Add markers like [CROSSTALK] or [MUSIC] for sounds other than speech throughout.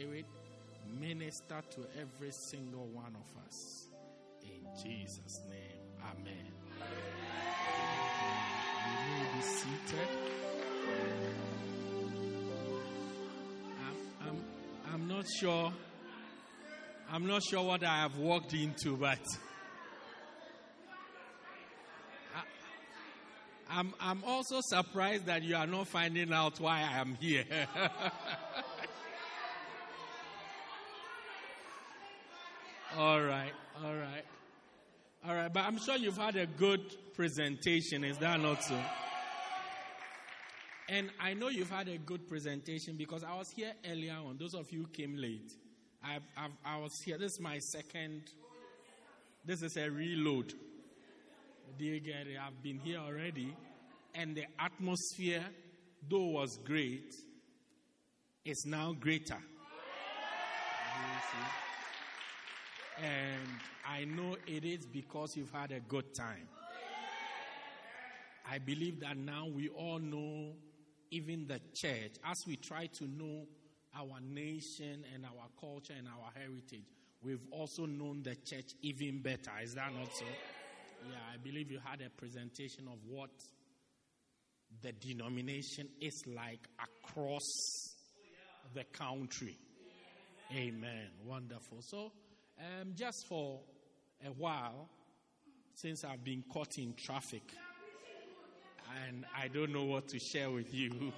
Spirit, minister to every single one of us. In Jesus' name, Amen. You may be seated. I'm, I'm, I'm not sure. I'm not sure what I have walked into, but I'm, I'm also surprised that you are not finding out why I am here. [LAUGHS] all right, all right. All right, but I'm sure you've had a good presentation, is that not so? And I know you've had a good presentation because I was here earlier on. Those of you came late, I've, I've, I was here. This is my second, this is a reload. Get it? I've been here already, and the atmosphere, though was great, is now greater. And I know it is because you've had a good time. I believe that now we all know, even the church, as we try to know our nation and our culture and our heritage, we've also known the church even better. Is that not so? Yeah, I believe you had a presentation of what the denomination is like across the country. Amen. Wonderful. So, um, just for a while, since I've been caught in traffic, and I don't know what to share with you.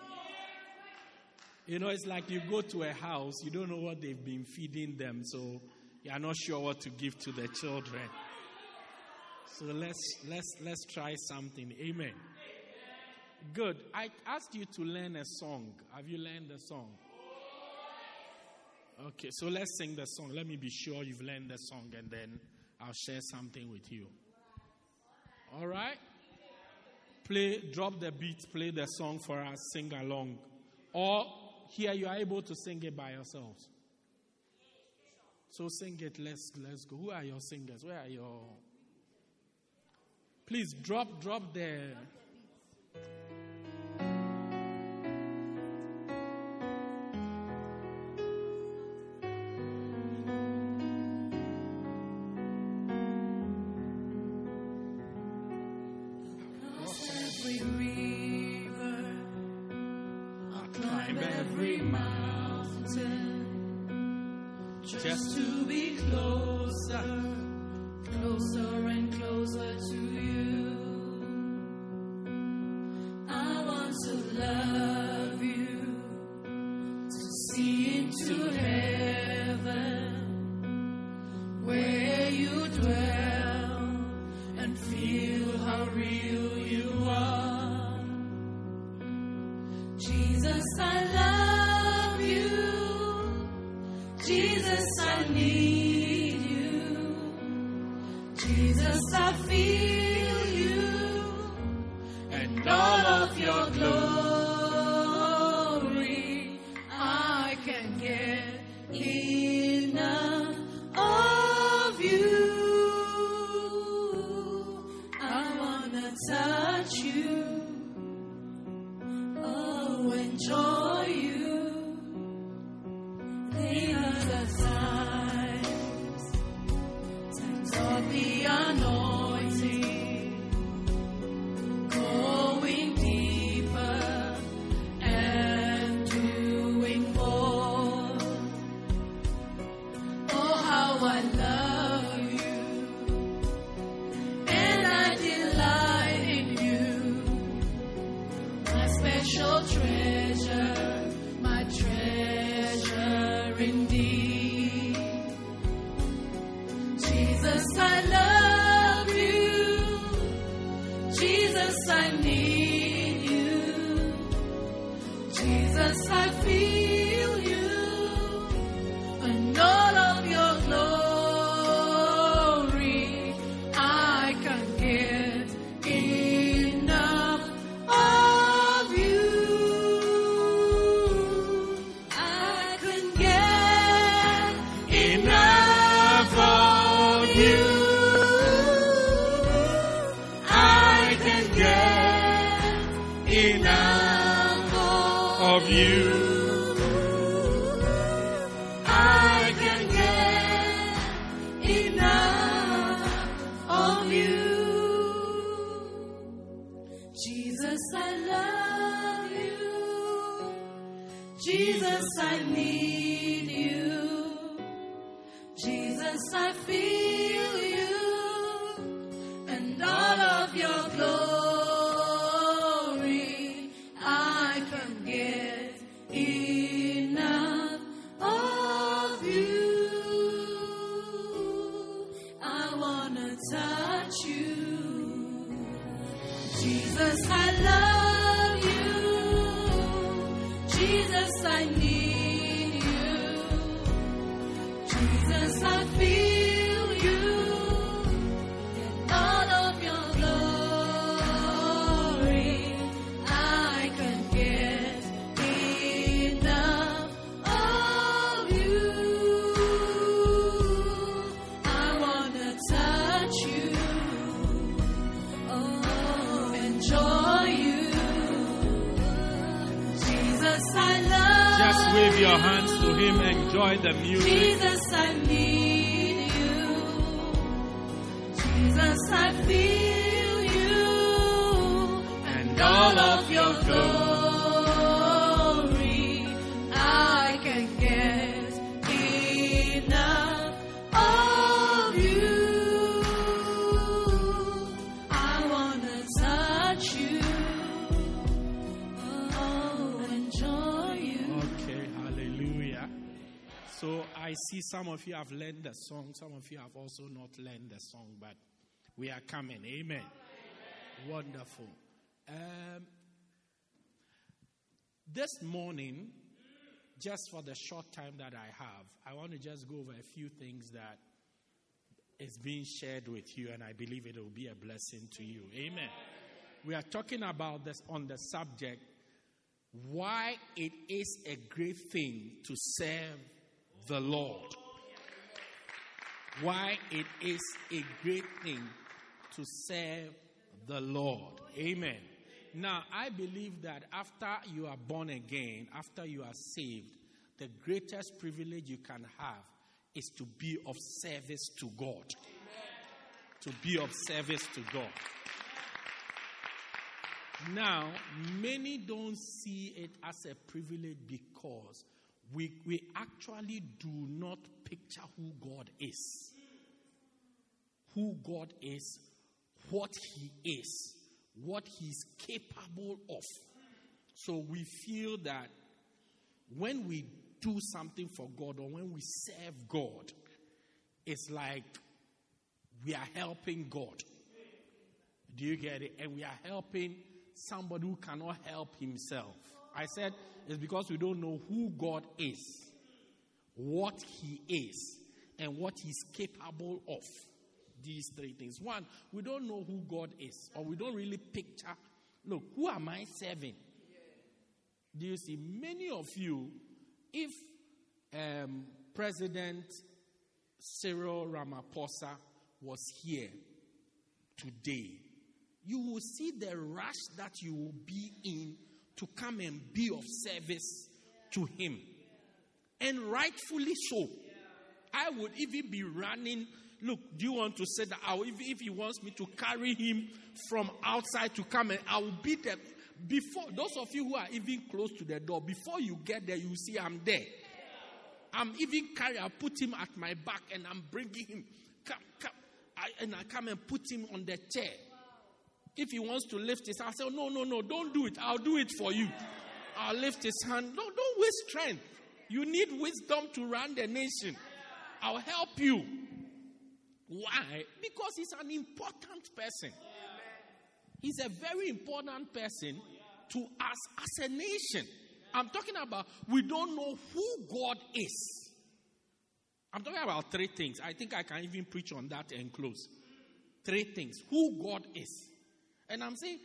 You know, it's like you go to a house, you don't know what they've been feeding them, so you're not sure what to give to the children. So let's let's let's try something. Amen. Good. I asked you to learn a song. Have you learned the song? Okay, so let's sing the song. Let me be sure you've learned the song and then I'll share something with you. All right? Play, drop the beat, play the song for us, sing along. Or here you are able to sing it by yourselves. So sing it, let's let's go. Who are your singers? Where are your Please drop drop the of you have learned the song, some of you have also not learned the song, but we are coming. Amen. Wonderful. Um, this morning, just for the short time that I have, I want to just go over a few things that is being shared with you, and I believe it will be a blessing to you. Amen. We are talking about this on the subject why it is a great thing to serve the Lord. Why it is a great thing to serve the Lord. Amen. Now, I believe that after you are born again, after you are saved, the greatest privilege you can have is to be of service to God. To be of service to God. Now, many don't see it as a privilege because we, we actually do not picture who God is. Who God is, what He is, what He's capable of. So we feel that when we do something for God or when we serve God, it's like we are helping God. Do you get it? And we are helping somebody who cannot help himself. I said it's because we don't know who God is, what He is, and what He's capable of. These three things. One, we don't know who God is, or we don't really picture. Look, who am I serving? Do you see? Many of you, if um, President Cyril Ramaphosa was here today, you will see the rush that you will be in to come and be of service to him. And rightfully so. I would even be running. Look, do you want to say that? I will, if, if he wants me to carry him from outside to come and I will be there. Before those of you who are even close to the door, before you get there, you see I'm there. I'm even carrying, I put him at my back and I'm bringing him. Come, come. I, and I come and put him on the chair. If he wants to lift his hand, I say, No, no, no, don't do it. I'll do it for you. I'll lift his hand. No, don't waste strength. You need wisdom to run the nation. I'll help you. Why? Because he's an important person. He's a very important person to us as a nation. I'm talking about we don't know who God is. I'm talking about three things. I think I can even preach on that and close. Three things. Who God is. And I'm saying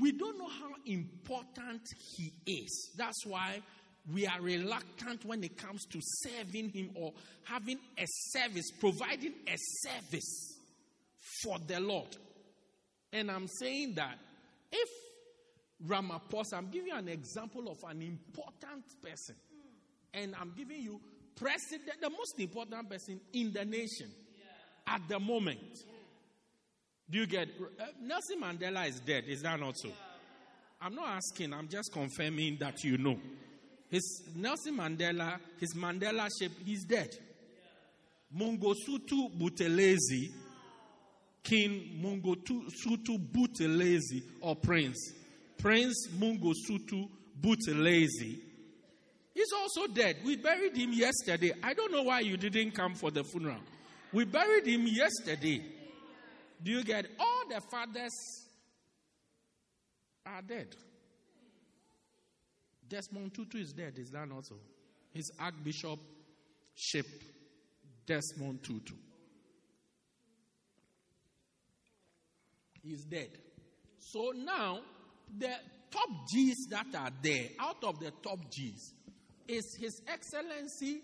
we don't know how important He is. That's why we are reluctant when it comes to serving Him or having a service, providing a service for the Lord. And I'm saying that if Ramaphosa, I'm giving you an example of an important person, and I'm giving you president, the most important person in the nation at the moment. Do you get uh, Nelson Mandela is dead? Is that not so? I'm not asking. I'm just confirming that you know. His Nelson Mandela, his Mandela shape, he's dead. Mangosuthu Buthelezi, King Mangosuthu Buthelezi, or Prince, Prince Mangosuthu Buthelezi He's also dead. We buried him yesterday. I don't know why you didn't come for the funeral. We buried him yesterday. Do you get all the fathers are dead? Desmond Tutu is dead, is that not so? His Archbishop ship, Desmond Tutu. He's dead. So now, the top G's that are there, out of the top G's, is His Excellency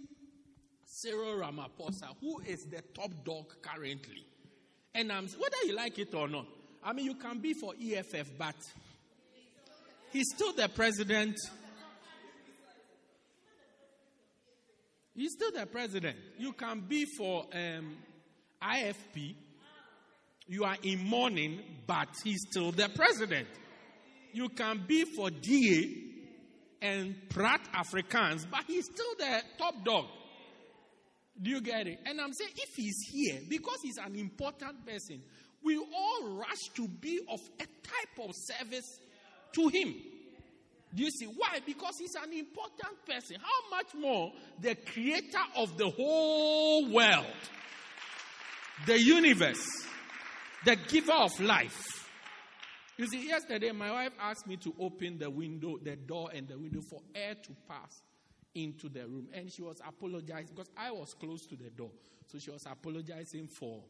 Cyril Ramaphosa, who is the top dog currently. And um, whether you like it or not, I mean, you can be for EFF, but he's still the president. He's still the president. You can be for um, IFP. You are in mourning, but he's still the president. You can be for DA and Pratt Afrikaans, but he's still the top dog. Do you get it? And I'm saying if he's here, because he's an important person, we all rush to be of a type of service to him. Do you see why? Because he's an important person. How much more the creator of the whole world, the universe, the giver of life, you see, yesterday my wife asked me to open the window, the door and the window for air to pass into the room. And she was apologizing because I was close to the door. So she was apologizing for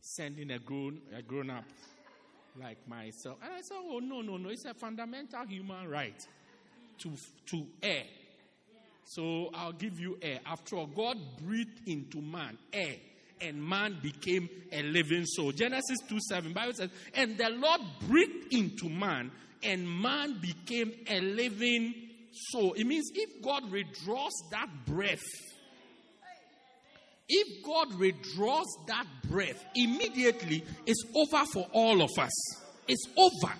sending a grown, a grown up like myself. And I said, Oh, no, no, no. It's a fundamental human right to, to air. So I'll give you air. After all, God breathed into man air and man became a living soul. Genesis 2 7, Bible says, and the Lord breathed into man, and man became a living soul. It means if God withdraws that breath, if God withdraws that breath, immediately it's over for all of us. It's over.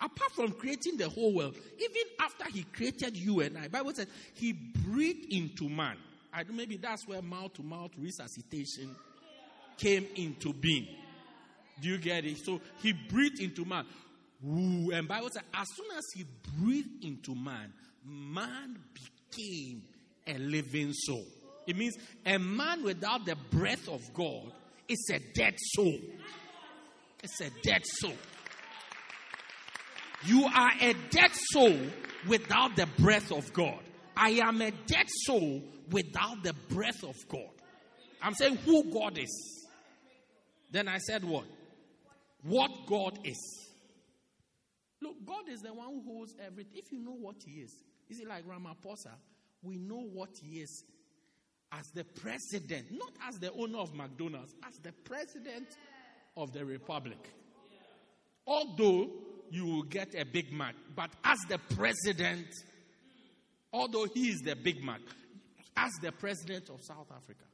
Apart from creating the whole world, even after He created you and I, Bible says He breathed into man. I maybe that's where mouth to mouth resuscitation came into being. Do you get it? So he breathed into man. Ooh, and Bible says, as soon as he breathed into man, man became a living soul. It means a man without the breath of God is a dead soul. It's a dead soul. You are a dead soul without the breath of God. I am a dead soul without the breath of God. I'm saying who God is. Then I said, What? What God is. Look, God is the one who holds everything. If you know what He is, is it like Ramaphosa? We know what He is as the president, not as the owner of McDonald's, as the president of the republic. Although you will get a Big Mac, but as the president, although he is the Big Mac, as the president of South Africa,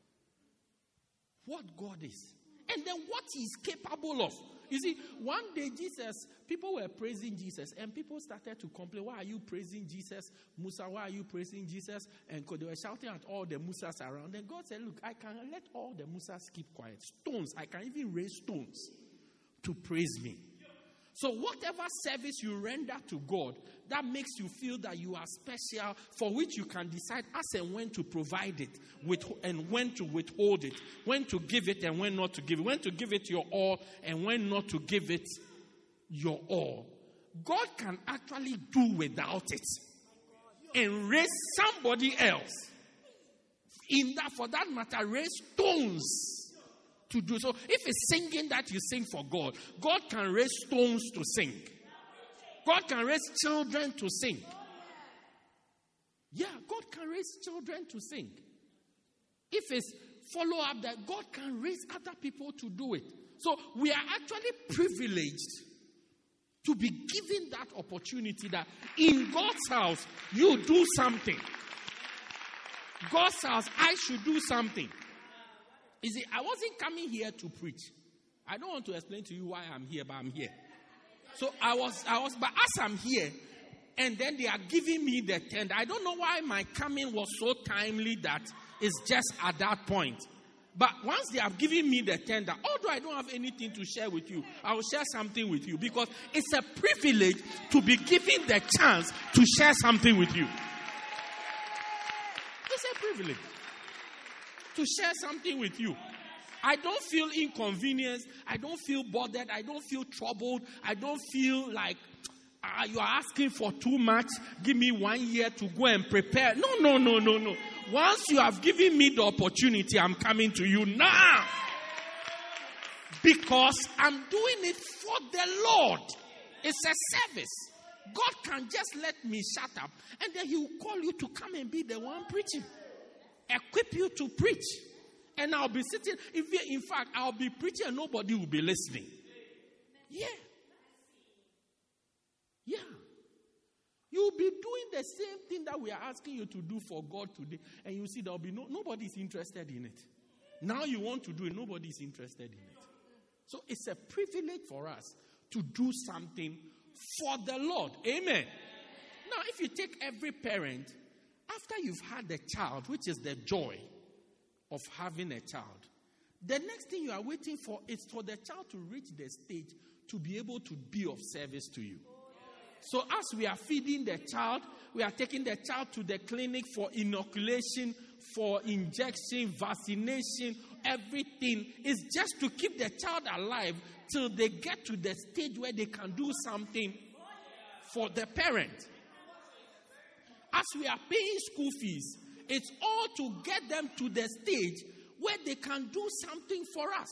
what God is and then what he's capable of. You see, one day Jesus, people were praising Jesus, and people started to complain, Why are you praising Jesus? Musa, why are you praising Jesus? And they were shouting at all the Musas around. And God said, Look, I can let all the Musas keep quiet. Stones, I can even raise stones to praise me. So, whatever service you render to God that makes you feel that you are special, for which you can decide as and when to provide it with, and when to withhold it, when to give it and when not to give it, when to give it your all and when not to give it your all, God can actually do without it and raise somebody else. In that, for that matter, raise stones to do so. If it's singing that you sing for God, God can raise stones to sing. God can raise children to sing. Yeah, God can raise children to sing. If it's follow up that God can raise other people to do it. So we are actually privileged to be given that opportunity that in God's house you do something. God's house, I should do something. You see, I wasn't coming here to preach. I don't want to explain to you why I'm here, but I'm here. So I was, I was, but as I'm here, and then they are giving me the tent. I don't know why my coming was so timely that it's just at that point. But once they have given me the tender, although I don't have anything to share with you, I will share something with you because it's a privilege to be given the chance to share something with you. It's a privilege to share something with you. I don't feel inconvenienced. I don't feel bothered. I don't feel troubled. I don't feel like uh, you are asking for too much. Give me one year to go and prepare. No, no, no, no, no. Once you have given me the opportunity, I'm coming to you now. Because I'm doing it for the Lord. It's a service. God can just let me shut up and then He will call you to come and be the one preaching, equip you to preach. And I'll be sitting, if in fact, I'll be preaching and nobody will be listening. Yeah. Yeah. You'll be doing the same thing that we are asking you to do for God today, and you see there'll be no nobody is interested in it. Now you want to do it, nobody is interested in it. So it's a privilege for us to do something for the Lord. Amen. Now, if you take every parent, after you've had a child, which is the joy of having a child, the next thing you are waiting for is for the child to reach the stage to be able to be of service to you. So, as we are feeding the child, we are taking the child to the clinic for inoculation, for injection, vaccination, everything is just to keep the child alive till they get to the stage where they can do something for the parent. As we are paying school fees, it's all to get them to the stage where they can do something for us.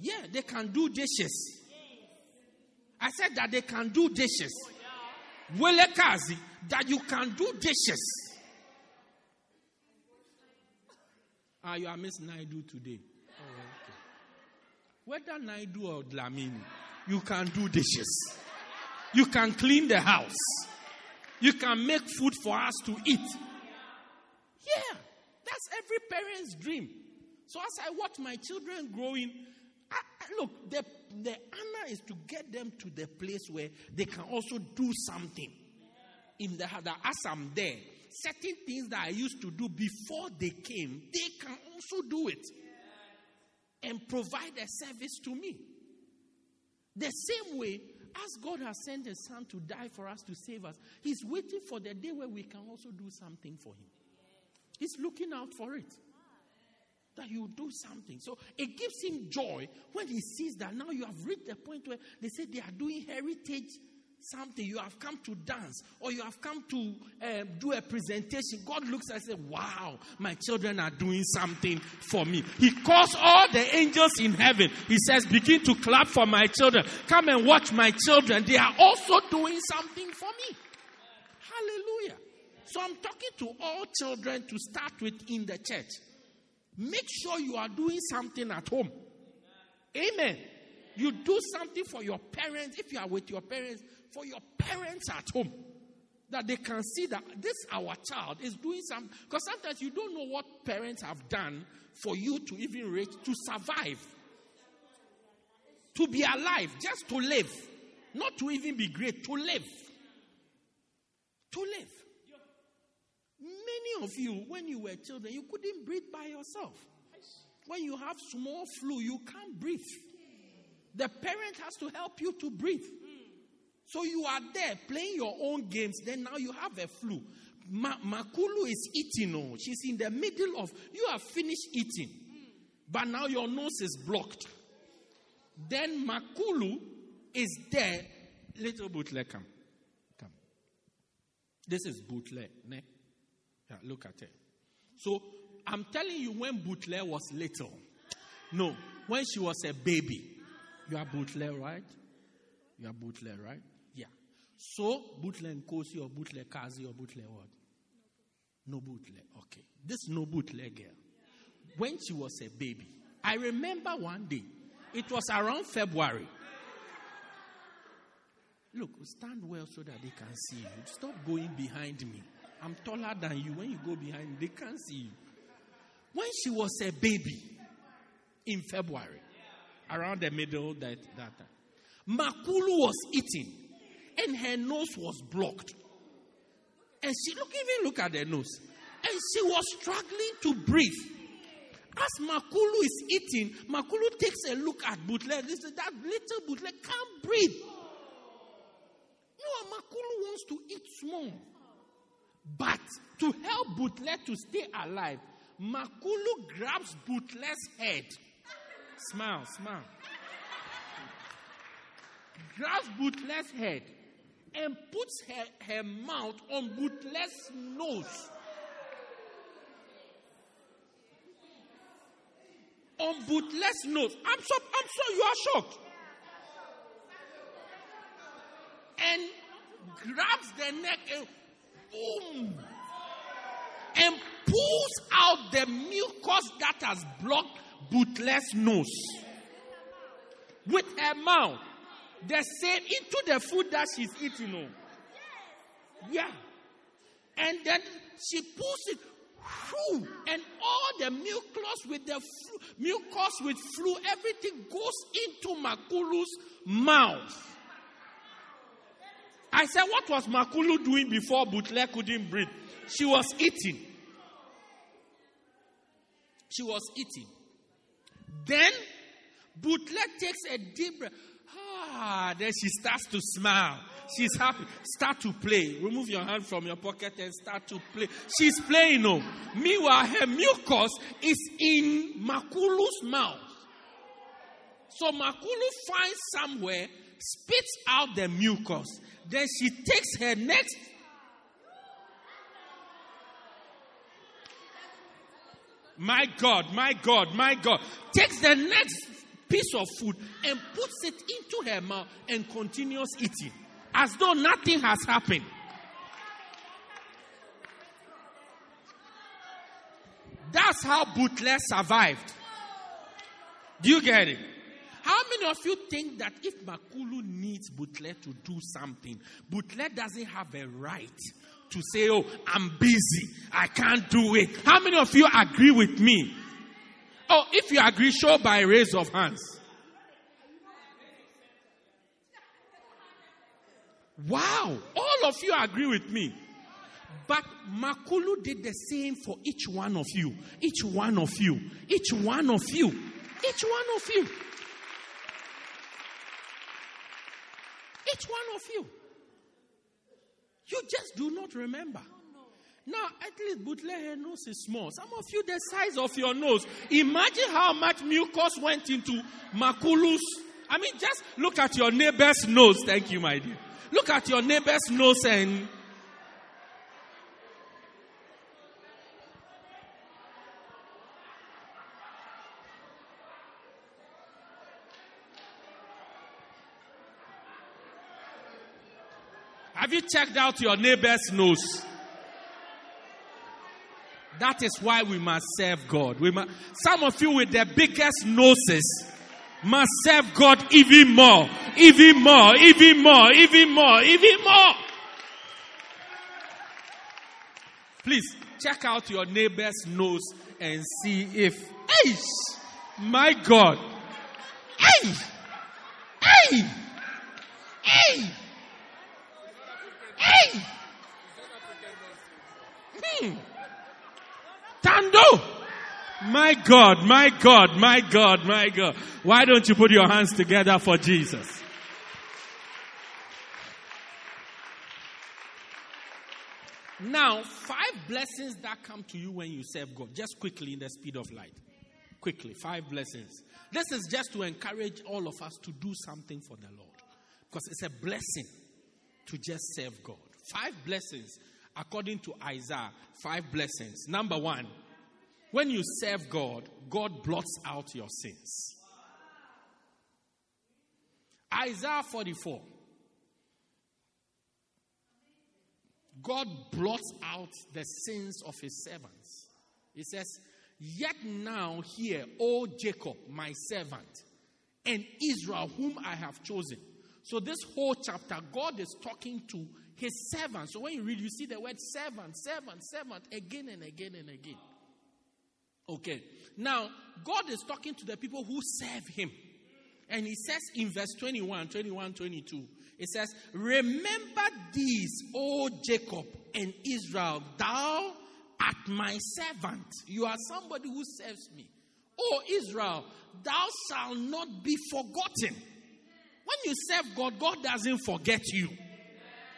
Yeah, they can do dishes. I said that they can do dishes. Welekazi, that you can do dishes. Ah, you are Miss Naidu today. Oh, okay. Whether Naidu or Dlamini, you can do dishes. You can clean the house. You can make food for us to eat. Yeah, that's every parent's dream. So as I watch my children growing, I, I, look, the, the honor is to get them to the place where they can also do something. In the that as I'm there, certain things that I used to do before they came, they can also do it and provide a service to me. The same way as God has sent His Son to die for us to save us, He's waiting for the day where we can also do something for Him. He's looking out for it that you do something. So it gives him joy when he sees that now you have reached the point where they say they are doing heritage something. You have come to dance or you have come to um, do a presentation. God looks and says, Wow, my children are doing something for me. He calls all the angels in heaven. He says, Begin to clap for my children. Come and watch my children. They are also doing something for me. Hallelujah. So I'm talking to all children to start with in the church. Make sure you are doing something at home. Amen. You do something for your parents if you are with your parents, for your parents at home. That they can see that this our child is doing something. Because sometimes you don't know what parents have done for you to even reach to survive. To be alive, just to live. Not to even be great, to live. To live. Many of you, when you were children, you couldn't breathe by yourself. When you have small flu, you can't breathe. The parent has to help you to breathe. So you are there playing your own games, then now you have a flu. Ma- Makulu is eating. Oh, she's in the middle of, you have finished eating, but now your nose is blocked. Then Makulu is there. Little bootleg, come. Come. This is bootleg. Ne? Yeah, look at it. So I'm telling you, when bootleg was little, no, when she was a baby, you are bootleg, right? You are bootleg, right? So bootleg Kosi or bootleg Kazi or bootleg what? No bootleg. Okay. This no bootleg girl. When she was a baby, I remember one day, it was around February. Look, stand well so that they can see you. Stop going behind me. I'm taller than you. When you go behind me, they can't see you. When she was a baby in February, around the middle that, that time, Makulu was eating and her nose was blocked. And she look even look at her nose. And she was struggling to breathe. As Makulu is eating, Makulu takes a look at Bootleg. This that little Bootleg can't breathe. No, Makulu wants to eat small. But to help Bootleg to stay alive, Makulu grabs Bootleg's head. Smile, smile. Grabs Bootleg's head and puts her, her mouth on Bootless' nose. On Bootless' nose. I'm so, I'm so, you are shocked. And grabs the neck and boom. And pulls out the mucus that has blocked Bootless' nose. With her mouth. The same into the food that she's eating. Oh. Yeah. And then she pulls it through, and all the mucus with the flu, mucus with flu, everything goes into Makulu's mouth. I said, What was Makulu doing before Butler couldn't breathe? She was eating. She was eating. Then Butler takes a deep breath. Ah, then she starts to smile. She's happy. Start to play. Remove your hand from your pocket and start to play. She's playing. No. Meanwhile, her mucus is in Makulu's mouth. So Makulu finds somewhere, spits out the mucus. Then she takes her next. My God, my God, my God. Takes the next piece of food and puts it into her mouth and continues eating as though nothing has happened. That's how Butler survived. Do you get it? How many of you think that if Makulu needs Butler to do something, Butler doesn't have a right to say, Oh, I'm busy, I can't do it? How many of you agree with me? Oh, if you agree, show by raise of hands. Wow, all of you agree with me. But Makulu did the same for each one of you. Each one of you. Each one of you. Each one of you. Each one of you. You just do not remember. Now, at least Bootleg nose is small. Some of you, the size of your nose. Imagine how much mucus went into Makulu's. I mean, just look at your neighbor's nose. Thank you, my dear. Look at your neighbor's nose and. Have you checked out your neighbor's nose? That is why we must serve God. We must, some of you with the biggest noses must serve God even more, even more, even more, even more, even more. Please check out your neighbor's nose and see if, hey, my God, hey, hey, hey, hey, hmm. Tando. My God, my God, my God, my God. Why don't you put your hands together for Jesus? Now, five blessings that come to you when you serve God. Just quickly in the speed of light. Quickly, five blessings. This is just to encourage all of us to do something for the Lord. Because it's a blessing to just serve God. Five blessings, according to Isaiah, five blessings. Number one, when you serve God, God blots out your sins. Isaiah 44. God blots out the sins of his servants. He says, Yet now hear, O Jacob, my servant, and Israel, whom I have chosen. So, this whole chapter, God is talking to his servant. So, when you read, you see the word servant, servant, servant again and again and again. Okay. Now, God is talking to the people who serve him. And he says in verse 21, 21, 22, it says, Remember these, O Jacob and Israel, thou art my servant. You are somebody who serves me. O Israel, thou shalt not be forgotten. When you serve God, God doesn't forget you.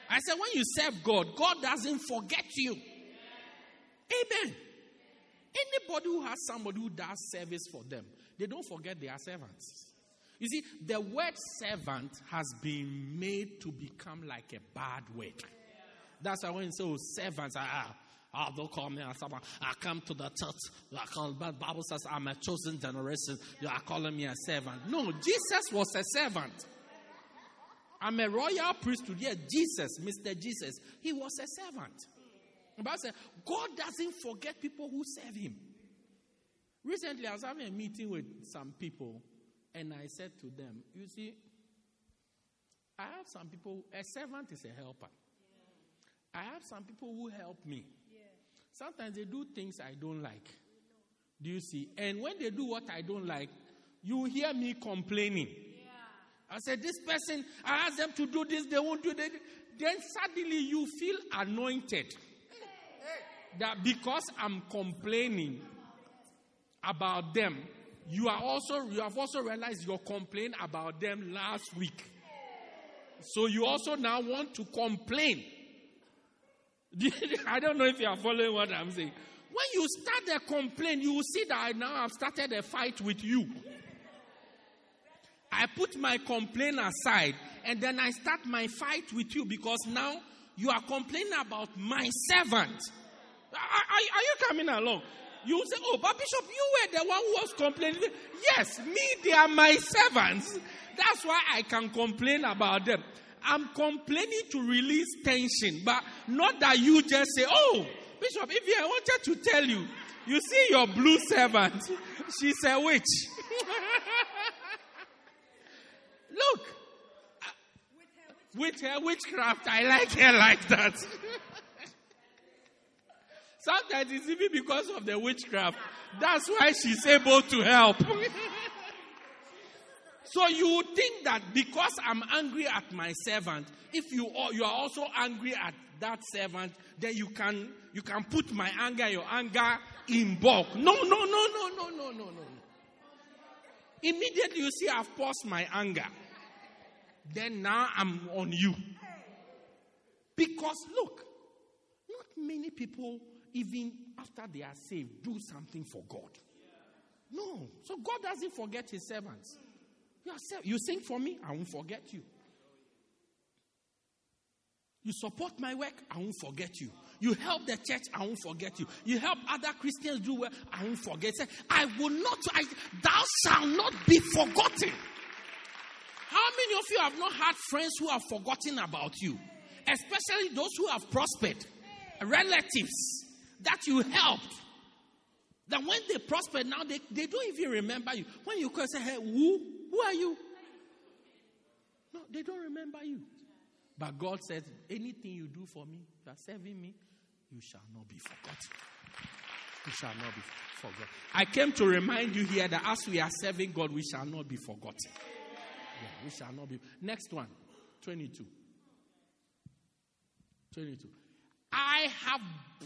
I said, when you serve God, God doesn't forget you. Amen. Anybody who has somebody who does service for them, they don't forget they are servants. You see, the word servant has been made to become like a bad word. That's why when you say oh, servants, ah, ah, don't call me a servant. I come to the church. Called, but Bible says I'm a chosen generation. You are calling me a servant. No, Jesus was a servant. I'm a royal priesthood. Yeah, Jesus, Mr. Jesus, he was a servant. The Bible says God doesn't forget people who serve him. Recently, I was having a meeting with some people and I said to them, You see, I have some people, a servant is a helper. Yeah. I have some people who help me. Yeah. Sometimes they do things I don't like. Do you see? And when they do what I don't like, you hear me complaining. I said, This person, I asked them to do this, they won't do that. Then suddenly you feel anointed. That because I'm complaining about them, you are also you have also realized your complaint about them last week. So you also now want to complain. [LAUGHS] I don't know if you are following what I'm saying. When you start a complaint, you will see that I now have started a fight with you. I put my complaint aside and then I start my fight with you because now you are complaining about my servant. Are, are, are you coming along? You say, Oh, but Bishop, you were the one who was complaining. Yes, me, they are my servants. That's why I can complain about them. I'm complaining to release tension, but not that you just say, Oh, Bishop, if I wanted to tell you, you see your blue servant, [LAUGHS] she's a witch. [LAUGHS] Look, with her witchcraft, I like her like that. Sometimes it's even because of the witchcraft. That's why she's able to help. so you think that because I'm angry at my servant, if you you are also angry at that servant, then you can you can put my anger, your anger in bulk. No, no, no, no, no, no, no, no. Immediately you see I've paused my anger. Then now I'm on you. Because look, not many people even after they are saved, do something for God. No. So God doesn't forget his servants. You, sing for me, I won't forget you. You support my work, I won't forget you. You help the church, I won't forget you. You help other Christians do well, I won't forget. I will not, I, thou shalt not be forgotten. How many of you have not had friends who have forgotten about you? Especially those who have prospered, relatives that you helped. That when they prosper now, they, they don't even remember you. When you call, say, hey, who? Who are you? No, they don't remember you. But God says, anything you do for me, you are serving me, you shall not be forgotten. You shall not be forgotten. I came to remind you here that as we are serving God, we shall not be forgotten. Yeah, we shall not be. Next one, 22. 22. I have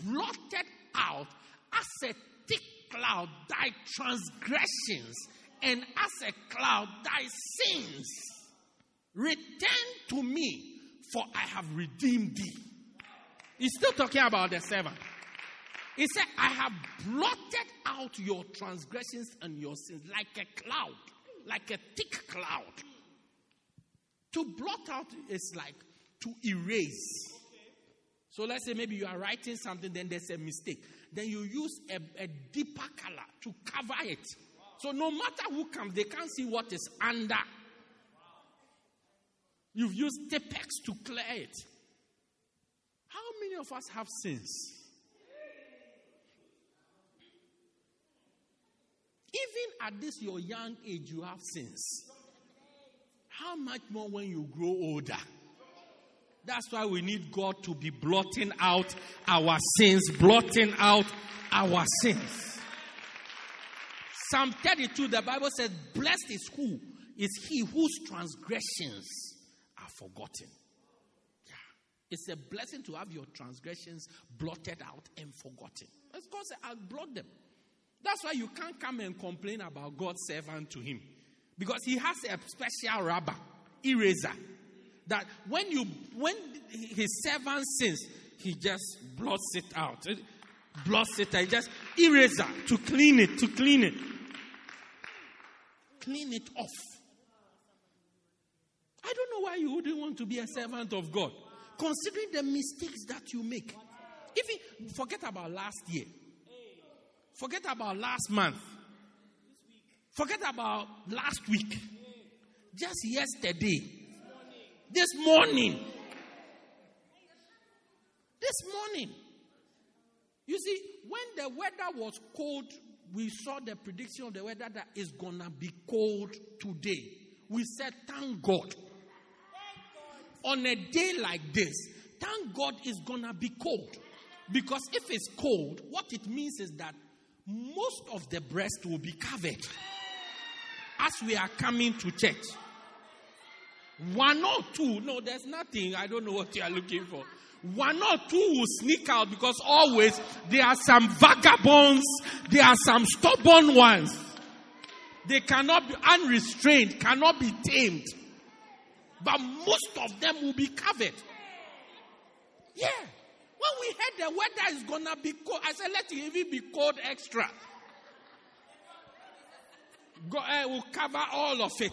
blotted out as a thick cloud thy transgressions, and as a cloud thy sins. Return to me, for I have redeemed thee. He's still talking about the servant. He said, I have blotted out your transgressions and your sins like a cloud, like a thick cloud. To blot out is like to erase. So let's say maybe you are writing something, then there's a mistake. Then you use a, a deeper color to cover it. So no matter who comes, they can't see what is under. You've used Tipp-Ex to clear it. How many of us have sins? Even at this your young age, you have sins. How much more when you grow older? That's why we need God to be blotting out our sins, blotting out our sins. Psalm 32, the Bible says, Blessed is who? Is he whose transgressions are forgotten. Yeah. It's a blessing to have your transgressions blotted out and forgotten. Said, I'll blot them. That's why you can't come and complain about God's servant to him. Because he has a special rubber, eraser, that when you when his servant sins, he just blots it out. Blots it out. Just eraser to clean it, to clean it. Clean it off. I don't know why you wouldn't want to be a servant of God. Considering the mistakes that you make. If forget about last year, forget about last month, forget about last week, just yesterday, this morning. This morning. You see, when the weather was cold, we saw the prediction of the weather that is gonna be cold today. We said, Thank God. On a day like this, thank God it's gonna be cold. Because if it's cold, what it means is that most of the breast will be covered as we are coming to church. One or two, no, there's nothing. I don't know what you are looking for. One or two will sneak out because always there are some vagabonds, there are some stubborn ones. They cannot be unrestrained, cannot be tamed. But most of them will be covered. Yeah. When we heard the weather is gonna be cold, I said, let it even be cold extra. Go, uh, we'll cover all of it.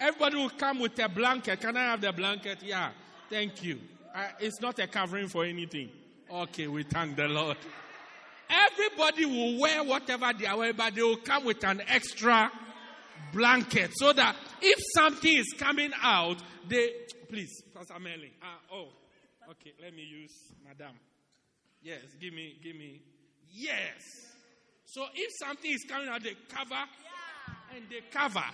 Everybody will come with a blanket. Can I have the blanket? Yeah. Thank you. Uh, it's not a covering for anything. Okay, we thank the Lord. Everybody will wear whatever they are wearing, but they will come with an extra blanket so that if something is coming out, they. Please, Pastor Melly. Uh, oh, okay. Let me use Madam. Yes, give me, give me. Yes. So if something is coming out, they cover and they cover.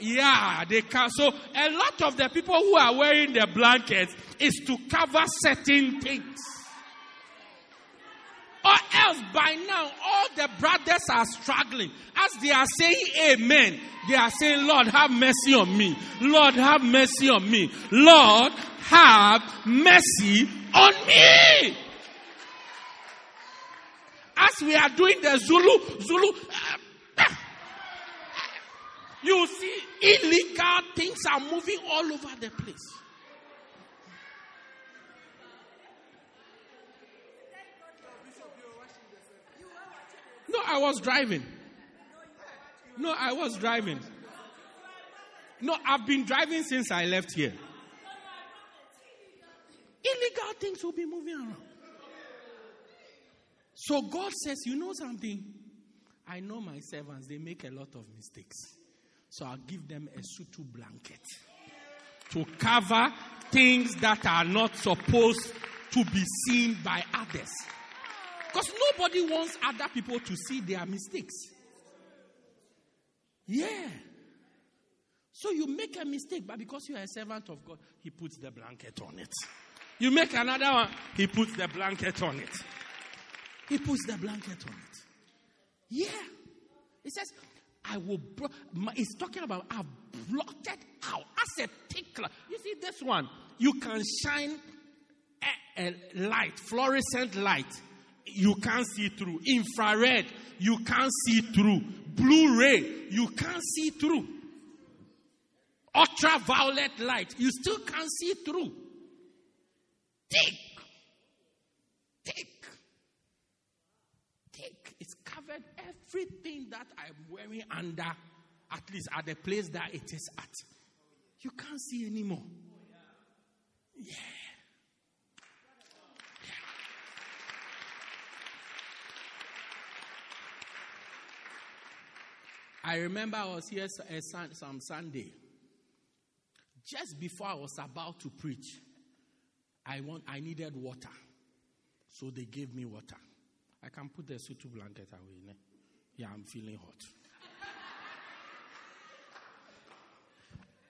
Yeah, they can. So a lot of the people who are wearing the blankets is to cover certain things. Or else by now all the brothers are struggling. As they are saying amen, they are saying, Lord, have mercy on me. Lord, have mercy on me. Lord, have mercy on me. As we are doing the Zulu, Zulu, uh, you see, illegal things are moving all over the place. No, I was driving. No, I was driving. No, I've been driving since I left here. Illegal things will be moving around. So God says, You know something? I know my servants, they make a lot of mistakes. So I'll give them a sutu blanket to cover things that are not supposed to be seen by others. Because nobody wants other people to see their mistakes. Yeah. So you make a mistake, but because you are a servant of God, He puts the blanket on it. You make another one, He puts the blanket on it. He puts the blanket on it. Yeah. He says, I will. Bro- He's talking about I've blotted out as a tickler. You see this one, you can shine a, a light, fluorescent light. You can't see through. Infrared, you can't see through. Blu-ray, you can't see through. Ultraviolet light, you still can't see through. Thick, thick. It's covered everything that I'm wearing under, at least at the place that it is at. You can't see anymore. Yeah. I remember I was here uh, some Sunday. Just before I was about to preach, I want I needed water. So they gave me water. I can put the suit blanket away. Ne? Yeah, I'm feeling hot.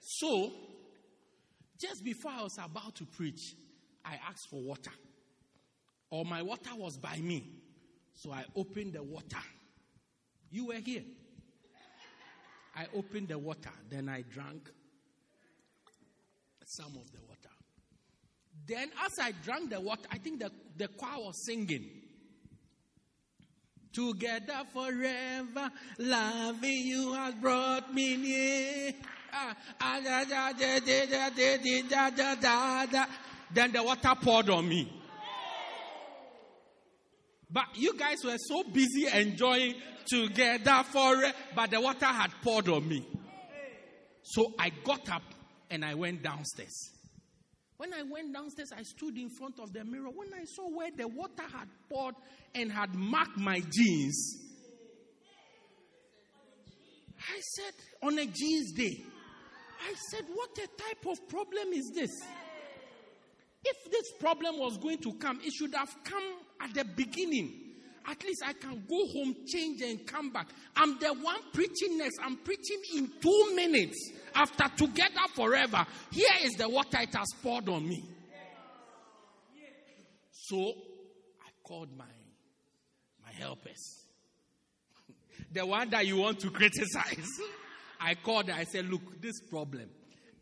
so, just before I was about to preach, I asked for water. Or my water was by me. So I opened the water. You were here. I opened the water, then I drank some of the water. Then, as I drank the water, I think the, the choir was singing. Together forever, loving you has brought me near. Then the water poured on me. But you guys were so busy enjoying together for but the water had poured on me. So I got up and I went downstairs. When I went downstairs, I stood in front of the mirror. When I saw where the water had poured and had marked my jeans, I said, on a jeans day, I said, what a type of problem is this? If this problem was going to come, it should have come at the beginning. At least I can go home, change, and come back. I'm the one preaching next. I'm preaching in two minutes after together forever. Here is the water it has poured on me. So I called my my helpers. [LAUGHS] the one that you want to criticize. [LAUGHS] I called I said, look, this problem.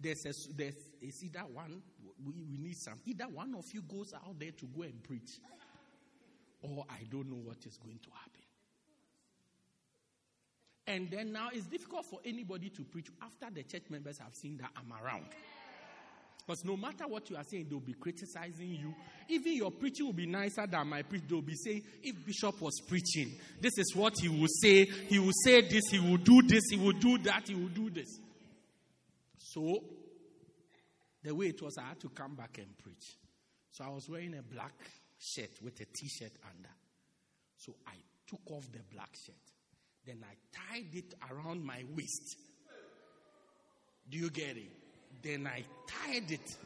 There's a, there's is either one we, we need some. Either one of you goes out there to go and preach or I don't know what is going to happen. And then now it's difficult for anybody to preach after the church members have seen that I'm around. Because no matter what you are saying, they'll be criticizing you. Even your preaching will be nicer than my preaching. They'll be saying, if Bishop was preaching, this is what he will say. He will say this, he will do this, he will do that, he will do this. So, the way it was, I had to come back and preach. So I was wearing a black shirt with a t shirt under. So I took off the black shirt. Then I tied it around my waist. Do you get it? Then I tied it.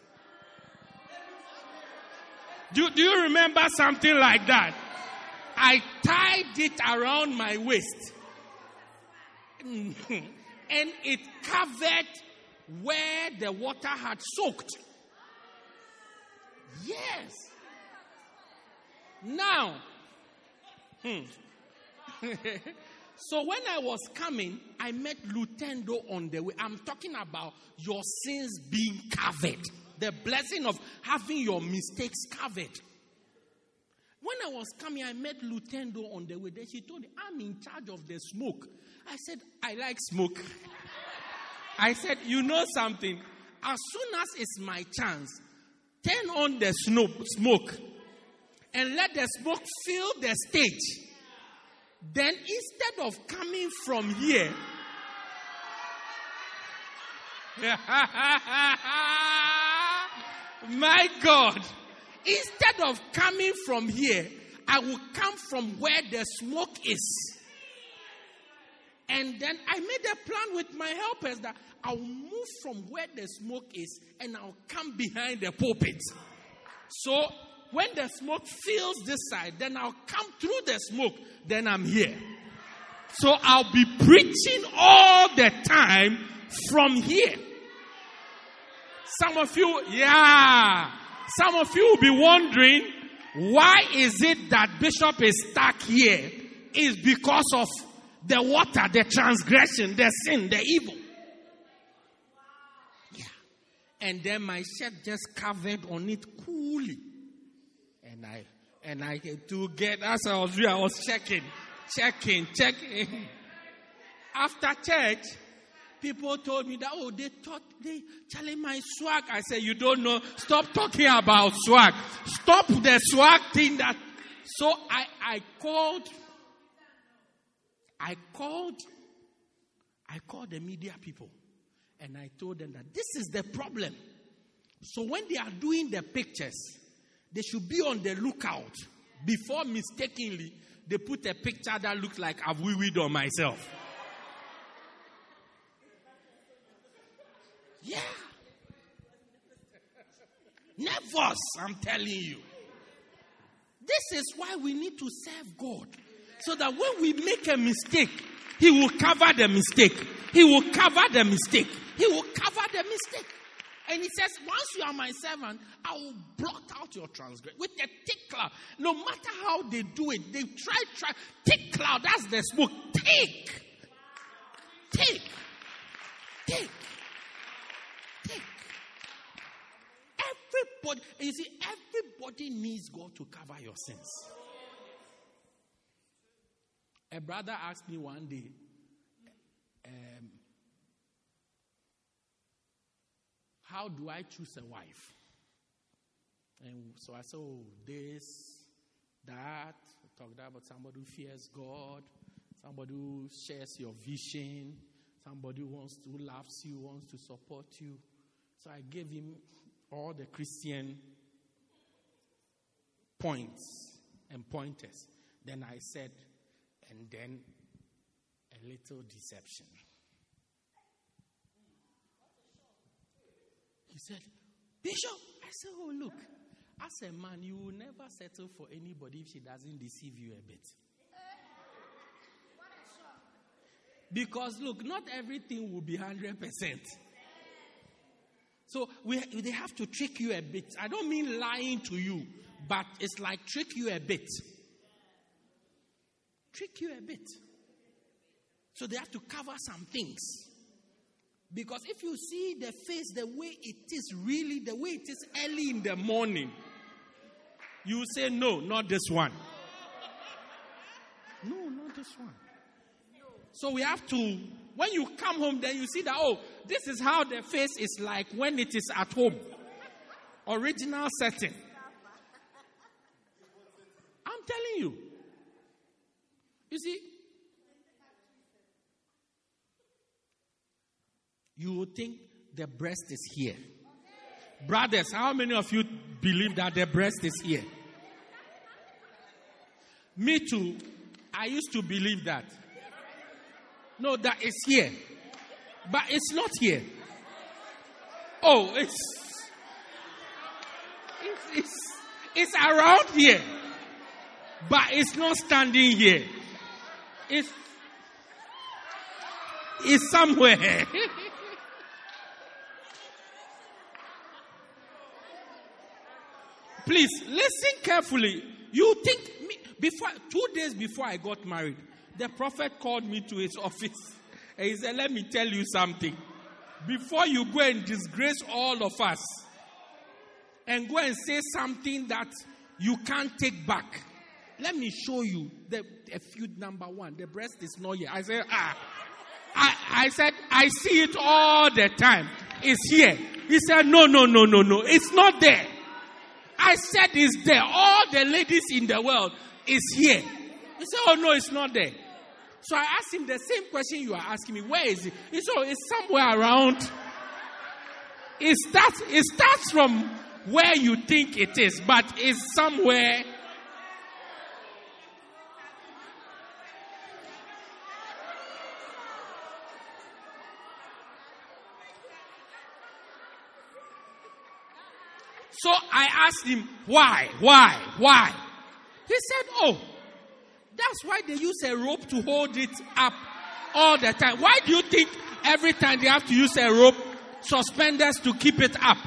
Do, do you remember something like that? I tied it around my waist. Mm-hmm. and it covered where the water had soaked. Yes. Now, hmm. [LAUGHS] so when I was coming, I met Lutendo on the way. I'm talking about your sins being covered, the blessing of having your mistakes covered. When I was coming, I met Lutendo on the way. Then she told me, I'm in charge of the smoke. I said, I like smoke. I said, You know something? As soon as it's my chance, turn on the smoke and let the smoke fill the stage. Then instead of coming from here, [LAUGHS] my God, instead of coming from here, I will come from where the smoke is. And then I made a plan with my helpers that I'll move from where the smoke is and I'll come behind the pulpit. So when the smoke fills this side, then I'll come through the smoke, then I'm here. So I'll be preaching all the time from here. Some of you, yeah, some of you will be wondering why is it that Bishop is stuck here? Is because of the water, the transgression, the sin, the evil. Yeah. And then my shirt just covered on it coolly. And I and I to get as I was I was checking, checking, checking. After church, people told me that oh they thought they telling my swag. I said you don't know. Stop talking about swag. Stop the swag thing. That so I I called. I called. I called the media people, and I told them that this is the problem. So when they are doing the pictures, they should be on the lookout before mistakenly they put a picture that looks like I've wee on myself. Yeah. Nervous, I'm telling you. This is why we need to serve God. So that when we make a mistake, He will cover the mistake. He will cover the mistake. He will cover the mistake. And he says, Once you are my servant, I will blot out your transgression with a thick cloud. No matter how they do it, they try, try. Thick cloud, that's the smoke. Thick. Thick. Thick. Thick. Everybody, you see, everybody needs God to cover your sins. A brother asked me one day, um, How do I choose a wife? And so I said, Oh, this, that. I talked about somebody who fears God, somebody who shares your vision, somebody who wants to, loves you, wants to support you. So I gave him all the Christian points and pointers. Then I said, and then a little deception. He said, Bishop, I said, Oh, look, as a man, you will never settle for anybody if she doesn't deceive you a bit. Because look, not everything will be 100%. So we, they have to trick you a bit. I don't mean lying to you, but it's like trick you a bit. Trick you a bit. So they have to cover some things. Because if you see the face the way it is really, the way it is early in the morning, you say, No, not this one. [LAUGHS] No, not this one. So we have to, when you come home, then you see that, oh, this is how the face is like when it is at home. Original setting. I'm telling you. You see, you would think the breast is here. Brothers, how many of you believe that the breast is here? Me too. I used to believe that. No, that is here. But it's not here. Oh, it's it's, it's, it's around here. But it's not standing here. It's it's somewhere. [LAUGHS] Please listen carefully. You think me, before two days before I got married, the prophet called me to his [LAUGHS] office and he said, Let me tell you something. Before you go and disgrace all of us and go and say something that you can't take back, let me show you the a few number one. The breast is not here. I said, Ah. I, I said, I see it all the time. It's here. He said, No, no, no, no, no. It's not there. I said it's there. All the ladies in the world is here. He said, Oh no, it's not there. So I asked him the same question you are asking me. Where is it? He said, oh, it's somewhere around. It starts, it starts from where you think it is, but it's somewhere. So I asked him, why, why, why? He said, oh, that's why they use a rope to hold it up all the time. Why do you think every time they have to use a rope, suspenders to keep it up?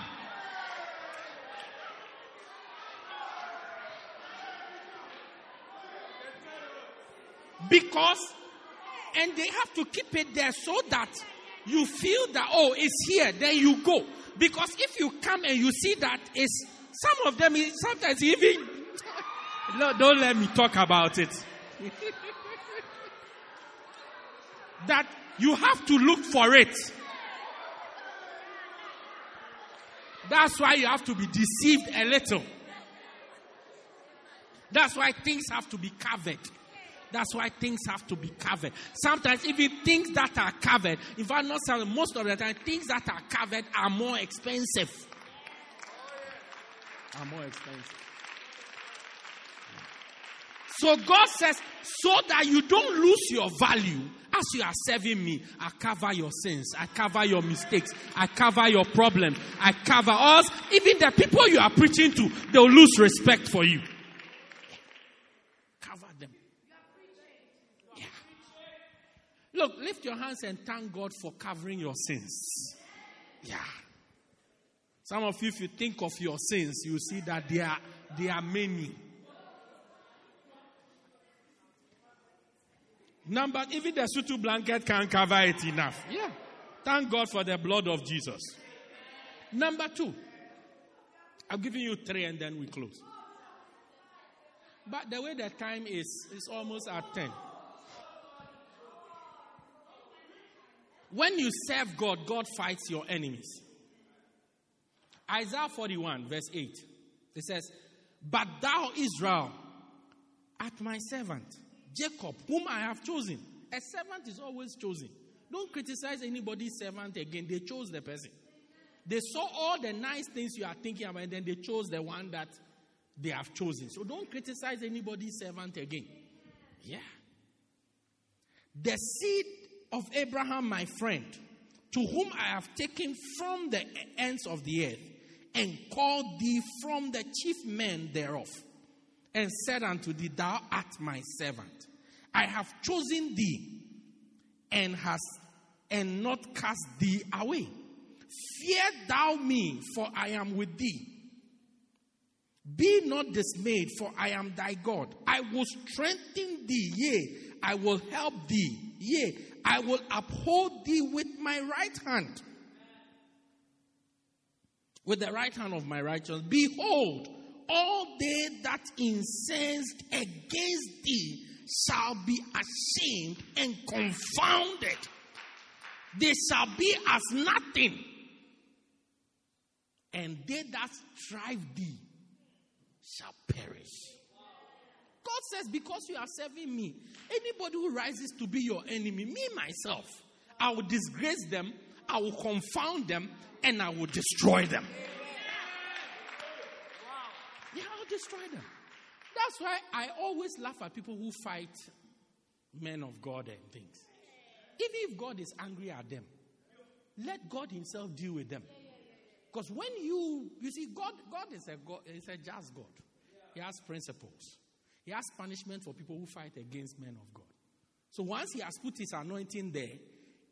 Because, and they have to keep it there so that you feel that, oh, it's here, then you go. Because if you come and you see that it's, some of them, sometimes even, no, don't let me talk about it. [LAUGHS] that you have to look for it. That's why you have to be deceived a little. That's why things have to be covered. That's why things have to be covered. Sometimes, even things that are covered, in fact, not some, most of the time, things that are covered are more expensive. Are more expensive. So God says, so that you don't lose your value as you are serving me, I cover your sins, I cover your mistakes, I cover your problem, I cover us. Even the people you are preaching to, they'll lose respect for you. Cover them. Yeah. Look, lift your hands and thank God for covering your sins. Yeah. Some of you, if you think of your sins, you see that there are, there are many. Number, even the sutu blanket can't cover it enough. Yeah. Thank God for the blood of Jesus. Number two, I'm giving you three and then we close. But the way the time is, it's almost at 10. When you serve God, God fights your enemies. Isaiah 41, verse 8. It says, But thou, Israel, art my servant Jacob, whom I have chosen. A servant is always chosen. Don't criticize anybody's servant again. They chose the person. They saw all the nice things you are thinking about, and then they chose the one that they have chosen. So don't criticize anybody's servant again. Yeah. The seed of Abraham, my friend, to whom I have taken from the ends of the earth, and called thee from the chief men thereof and said unto thee, Thou art my servant. I have chosen thee and has and not cast thee away. Fear thou me, for I am with thee. Be not dismayed, for I am thy God. I will strengthen thee, yea, I will help thee, yea, I will uphold thee with my right hand. With the right hand of my righteousness. Behold, all they that incensed against thee shall be ashamed and confounded. They shall be as nothing. And they that strive thee shall perish. God says, Because you are serving me, anybody who rises to be your enemy, me myself, I will disgrace them, I will confound them, and I will destroy them. Yeah, I'll destroy them. That's why I always laugh at people who fight men of God and things. Even if God is angry at them, let God Himself deal with them. Because when you, you see, God, God is a God, is a just God. He has principles. He has punishment for people who fight against men of God. So once He has put His anointing there,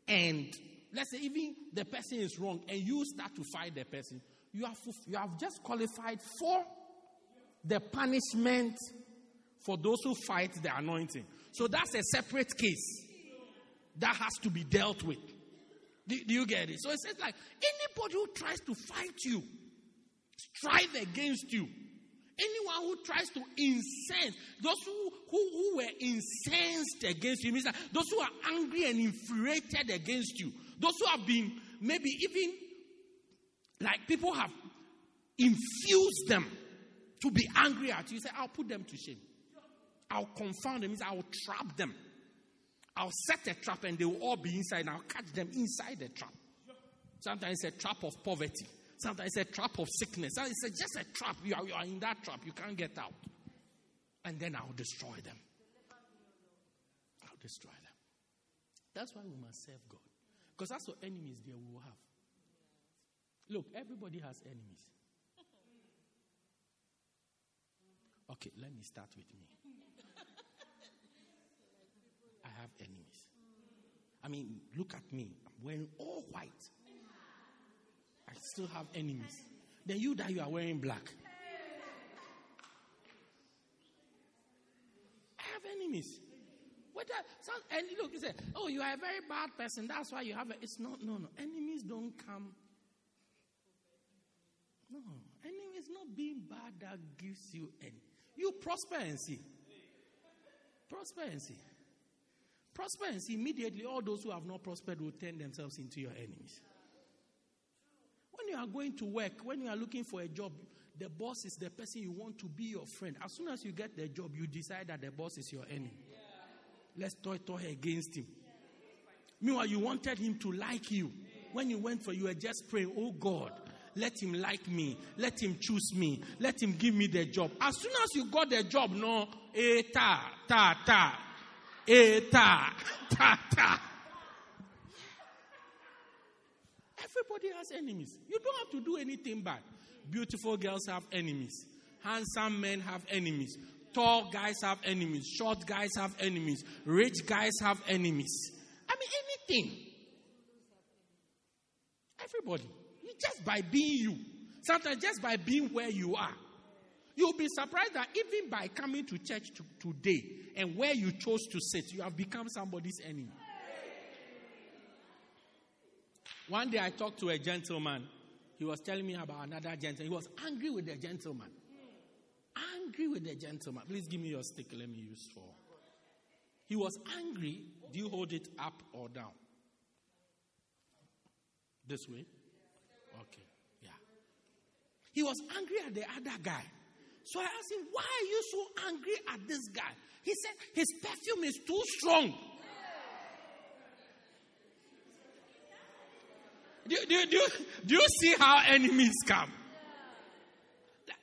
and let's say even the person is wrong, and you start to fight the person, you have you have just qualified for the punishment for those who fight the anointing. So that's a separate case that has to be dealt with. Do, do, you get it? So it says, like, anybody who tries to fight you, strive against you, anyone who tries to incense, those who, who, who were incensed against you, means that those who are angry and infuriated against you, those who have been maybe even like people have infused them to be angry at you. You say, I'll put them to shame. I'll confound them. Means I'll trap them. I'll set a trap and they will all be inside I'll catch them inside the trap. Sometimes it's a trap of poverty. Sometimes it's a trap of sickness. It's just a trap. You are, you are in that trap. You can't get out. And then I'll destroy them. I'll destroy them. That's why we must serve God. Because that's what enemies there will have. Look, everybody has enemies. Okay, let me start with me. I have enemies. I mean, look at me. I'm wearing all white. I still have enemies. Then you that you are wearing black. I have enemies. Whether some, and look, you say, "Oh, you are a very bad person. That's why you have it." It's not. No, no. Enemies don't come. No, enemies not being bad that gives you any. You prosper and see. Prosper and see. Prosper and see. Immediately, all those who have not prospered will turn themselves into your enemies. When you are going to work, when you are looking for a job, the boss is the person you want to be your friend. As soon as you get the job, you decide that the boss is your enemy. Let's toy toy against him. Meanwhile, you wanted him to like you. When you went for, you were just praying, oh God, Let him like me. Let him choose me. Let him give me the job. As soon as you got the job, no, eh, ta, ta, ta, eh, ta, ta, ta. Everybody has enemies. You don't have to do anything bad. Beautiful girls have enemies. Handsome men have enemies. Tall guys have enemies. Short guys have enemies. Rich guys have enemies. I mean, anything. Everybody. Just by being you. Sometimes just by being where you are. You'll be surprised that even by coming to church to, today and where you chose to sit, you have become somebody's enemy. One day I talked to a gentleman. He was telling me about another gentleman. He was angry with the gentleman. Angry with the gentleman. Please give me your stick. Let me use for. He was angry. Do you hold it up or down? This way? Okay. Yeah. He was angry at the other guy. So I asked him, Why are you so angry at this guy? He said, His perfume is too strong. Do, do, do, do you see how enemies come?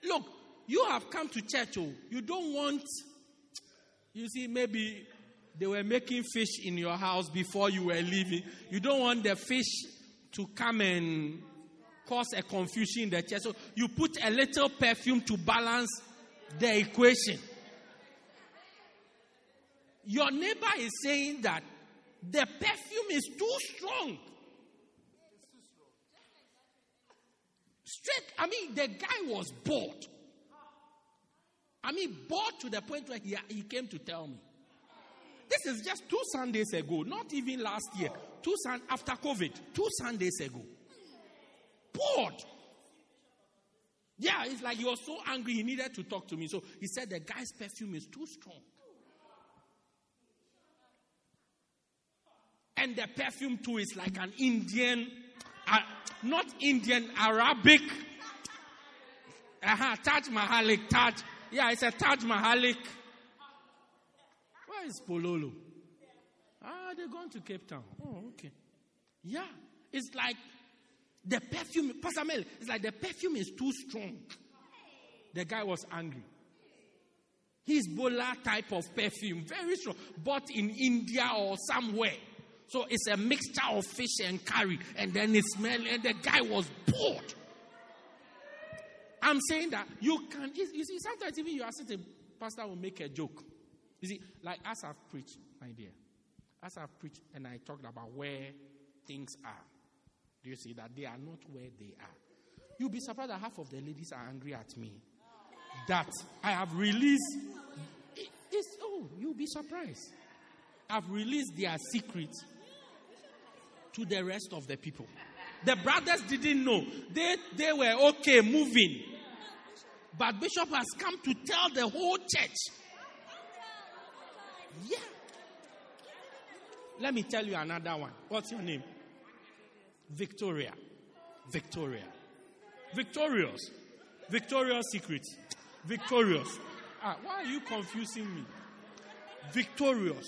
Look, you have come to church, oh, you don't want, you see, maybe they were making fish in your house before you were leaving. You don't want the fish to come and cause a confusion in the church. So you put a little perfume to balance the equation. Your neighbor is saying that the perfume is too strong. Straight, I mean, the guy was bored. I mean, bored to the point where he, he came to tell me. This is just two Sundays ago, not even last year. Two sun after COVID, two Sundays ago. Bored. Yeah, it's like he was so angry he needed to talk to me. So he said the guy's perfume is too strong. And the perfume too is like an Indian, not Indian, Arabic. Uh-huh, Taj Mahalik, Taj. Yeah, it's a Taj Mahalik. Where is Pololo? Ah, they're going to Cape Town. Oh, okay. Yeah, it's like the perfume, Pastor Mel, it's like the perfume is too strong. The guy was angry. His Bola type of perfume, very strong, bought in India or somewhere. So it's a mixture of fish and curry, and then it smells, and the guy was bored. I'm saying that you can, you see, sometimes even you are sitting, pastor will make a joke. You see, like as I've preached, my dear, as I've preached and I talked about where things are, do you see that they are not where they are? You'll be surprised that half of the ladies are angry at me. That I have released. it's, oh, you'll be surprised. I've released their secrets to the rest of the people. The brothers didn't know. They, they were okay moving. But Bishop has come to tell the whole church. Yeah. Let me tell you another one. What's your name? Victoria. Victoria. Victorious. Victorious Secret. Victorious. Ah, why are you confusing me? Victorious.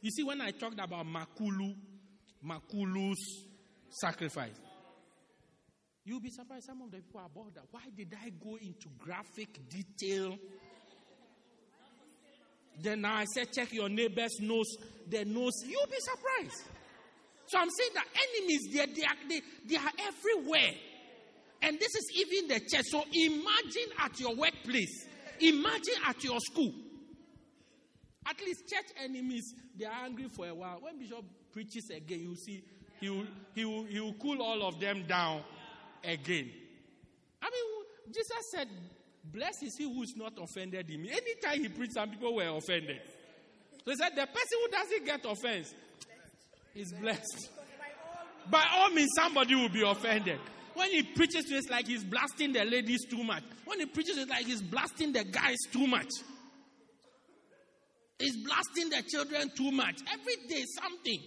You see, when I talked about Makulu, Makulu's sacrifice, you'll be surprised some of the people are bothered. Why did I go into graphic detail? Then I said, check your neighbor's nose, their nose. You'll be surprised. So I'm saying that enemies, they, they, are, they, they are everywhere. And this is even the church. So imagine at your workplace, imagine at your school. At least church enemies, they are angry for a while. When Bishop preaches again, you see, he will, he will, he will cool all of them down again. I mean, Jesus said, Blessed is he who is not offended in me. Anytime he preached, some people were offended. So he said, The person who doesn't get offense is blessed. By all means, somebody will be offended. When he preaches to us like he's blasting the ladies too much. When he preaches it like he's blasting the guys too much. He's blasting the children too much. Every day something.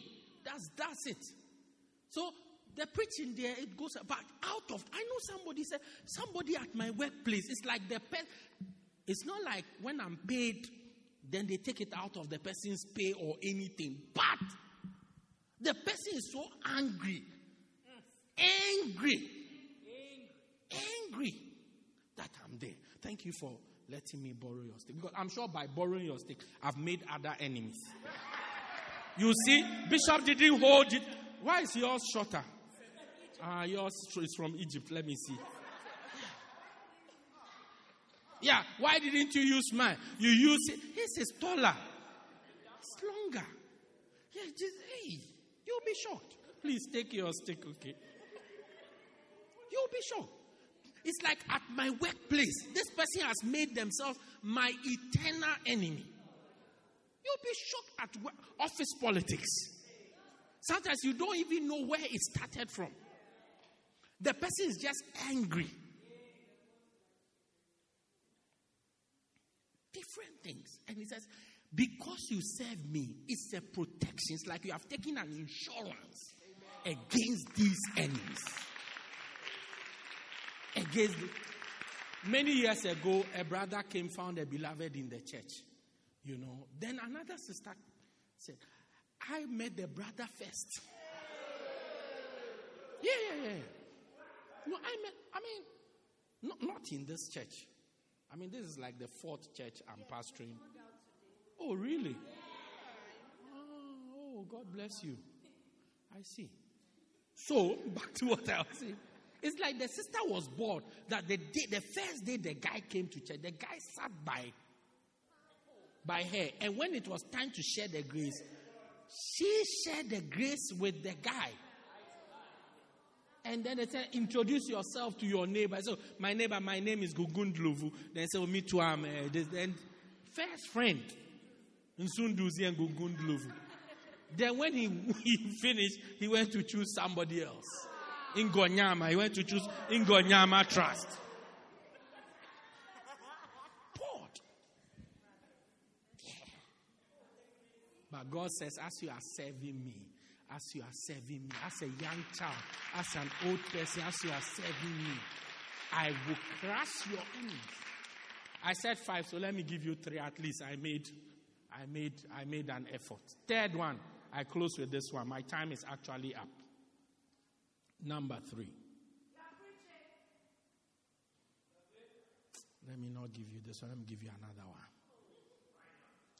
That's that's it. So the preaching there it goes but out of I know somebody said somebody at my workplace. It's like the pe- it's not like when I'm paid, then they take it out of the person's pay or anything. But the person is so angry. Angry. angry that I'm there. Thank you for letting me borrow your stick. Because I'm sure by borrowing your stick, I've made other enemies. [LAUGHS] You see, Bishop didn't hold it. Why is yours shorter? Ah, uh, yours is from Egypt. Let me see. Yeah, why didn't you use mine? You use it. His is taller. It's longer. Yeah, just, hey, you'll be shocked. Please take your stick, okay? You'll be shocked. It's like at my workplace, this person has made themselves my eternal enemy. You'll be shocked at office politics. Sometimes you don't even know where it started from. The person is just angry. Different things. And he says, because you serve me, it's a protection. It's like you have taken an insurance against these enemies. Against the, many years ago, a brother came, found a beloved in the church. You know, then another sister said, I met the brother first. Yeah, yeah, yeah. No, I met, I mean, not, not in this church. I mean, this is like the fourth church I'm pastoring. Oh, really? Oh, oh, God bless you. I see. So, [LAUGHS] back to what I was saying. It's like the sister was bored that the day, the first day the guy came to church, the guy sat by by her. And when it was time to share the grace, she shared the grace with the guy. And then they said, introduce yourself to your neighbor. So, my neighbor, my name is Gugundluvu. Then say, oh, me too, I'm uh, this. Then, first friend, Msunduzi and Gugundluvu. Then when he, [LAUGHS] he finished, he went to choose somebody else. Ingonyama, he went to choose Ingonyama Trust. God says, as you are serving me, as you are serving me, as a young child, as an old person, as you are serving me, I will crush your enemies. I said five, so let me give you three at least. I made, I made, I made an effort. Third one, I close with this one. My time is actually up. Number three. Let me not give you this one. Let me give you another one.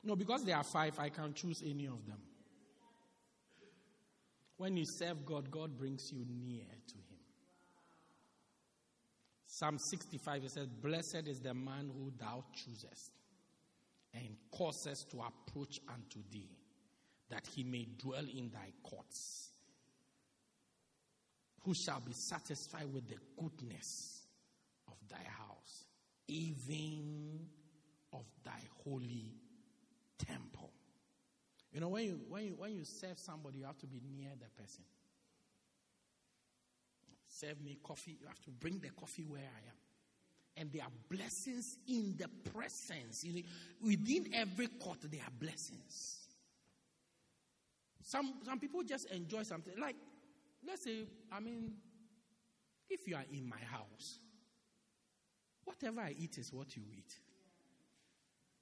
No, because there are five, I can choose any of them. When you serve God, God brings you near to Him. Psalm 65, it says, Blessed is the man who thou choosest and causes to approach unto thee, that he may dwell in thy courts. Who shall be satisfied with the goodness of thy house, even of thy holy temple. You know, when you, when you, when you serve somebody, you have to be near the person. Serve me coffee, you have to bring the coffee where I am. And there are blessings in the presence. You know, within every court, there are blessings. Some, some people just enjoy something. Like, let's say, I mean, if you are in my house, whatever I eat is what you eat.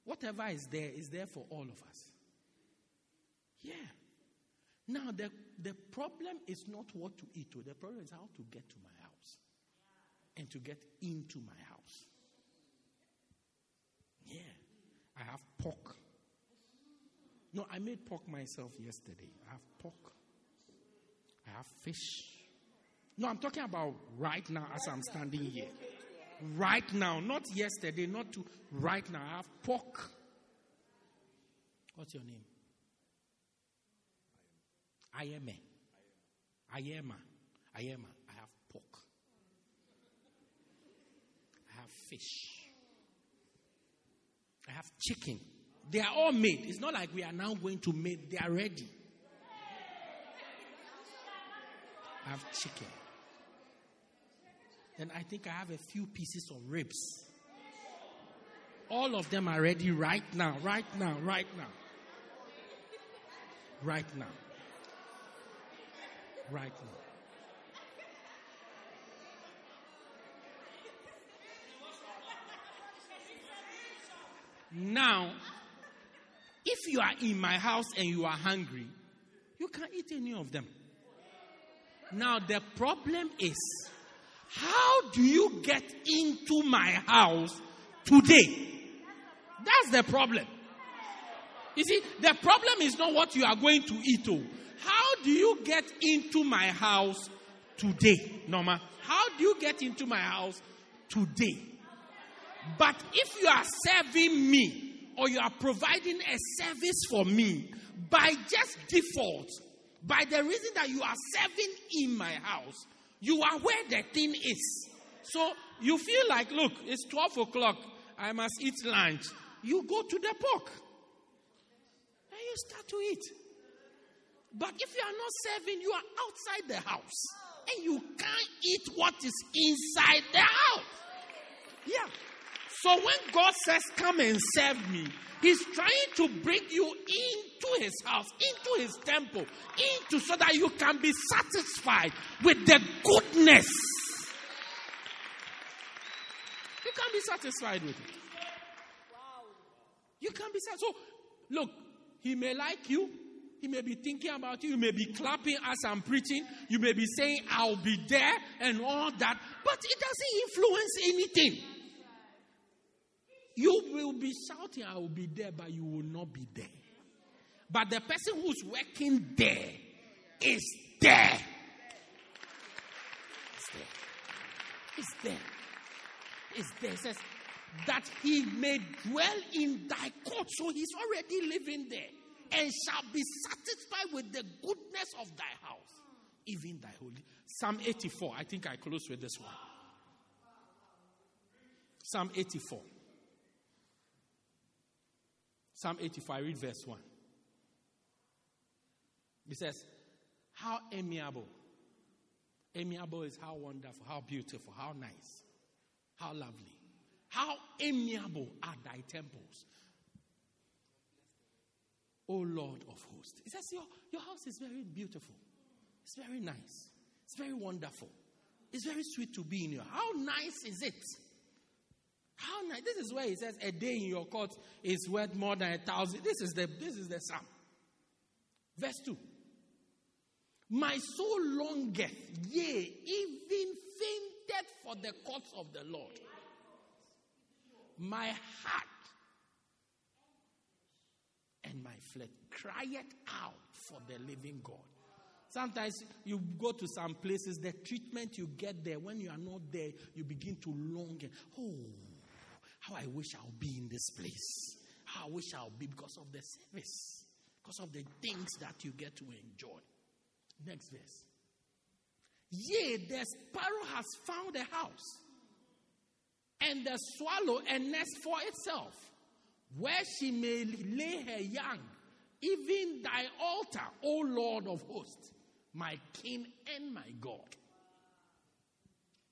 Whatever is there is there for all of us. Yeah. Now, the, the problem is not what to eat, oh. the problem is how to get to my house and to get into my house. Yeah. I have pork. No, I made pork myself yesterday. I have pork. I have fish. No, I'm talking about right now as I'm standing here. Right now, not yesterday, not to right now. I have pork. What's your name? Ayeme. Ayema. Ayema. I am I have pork. I have fish. I have chicken. They are all made. It's not like we are now going to make, they are ready. I have chicken. Then I think I have a few pieces of ribs. All of them are ready right now, right now, right now. Right now. Right now. Now, if you are in my house and you are hungry, you can eat any of them. Now, the problem is How do you get into my house today? That's the problem. You see, the problem is not what you are going to eat. Oh. How do you get into my house today, Norma? How do you get into my house today? But if you are serving me or you are providing a service for me by just default, by the reason that you are serving in my house, you are where the thing is. So you feel like, look, it's 12 o'clock, I must eat lunch. You go to the pork and you start to eat. But if you are not serving, you are outside the house and you can't eat what is inside the house. Yeah. So when God says, Come and serve me, He's trying to bring you into His house, into His temple, into so that you can be satisfied with the goodness. You can be satisfied with it. You can be satisfied. So, look, He may like you. He may be thinking about you. You may be clapping as I'm preaching. You may be saying, I'll be there and all that. But it doesn't influence anything. You will be shouting, I will be there, but you will not be there. But the person who's working there is there. It's there. It's there. It's there. It says that he may dwell in thy court. So he's already living there and shall be satisfied with the goodness of thy house, even thy holy. Psalm 84. I think I close with this one. Psalm 84. Psalm 85, read verse 1. It says, How amiable. Amiable is how wonderful, how beautiful, how nice, how lovely. How amiable are thy temples, O Lord of hosts. It says, Your, your house is very beautiful, it's very nice, it's very wonderful, it's very sweet to be in your. How nice is it? How nice. This is where he says a day in your court is worth more than a thousand. This is the this is the psalm. Verse 2. My soul longeth, yea, even fainted for the courts of the Lord. My heart and my flesh crieth out for the living God. Sometimes you go to some places, the treatment you get there, when you are not there, you begin to long. Oh, how I wish I'll be in this place. How I wish I'll be because of the service, because of the things that you get to enjoy. Next verse. Yea, the sparrow has found a house, and the swallow a nest for itself, where she may lay her young. Even thy altar, O Lord of hosts, my King and my God.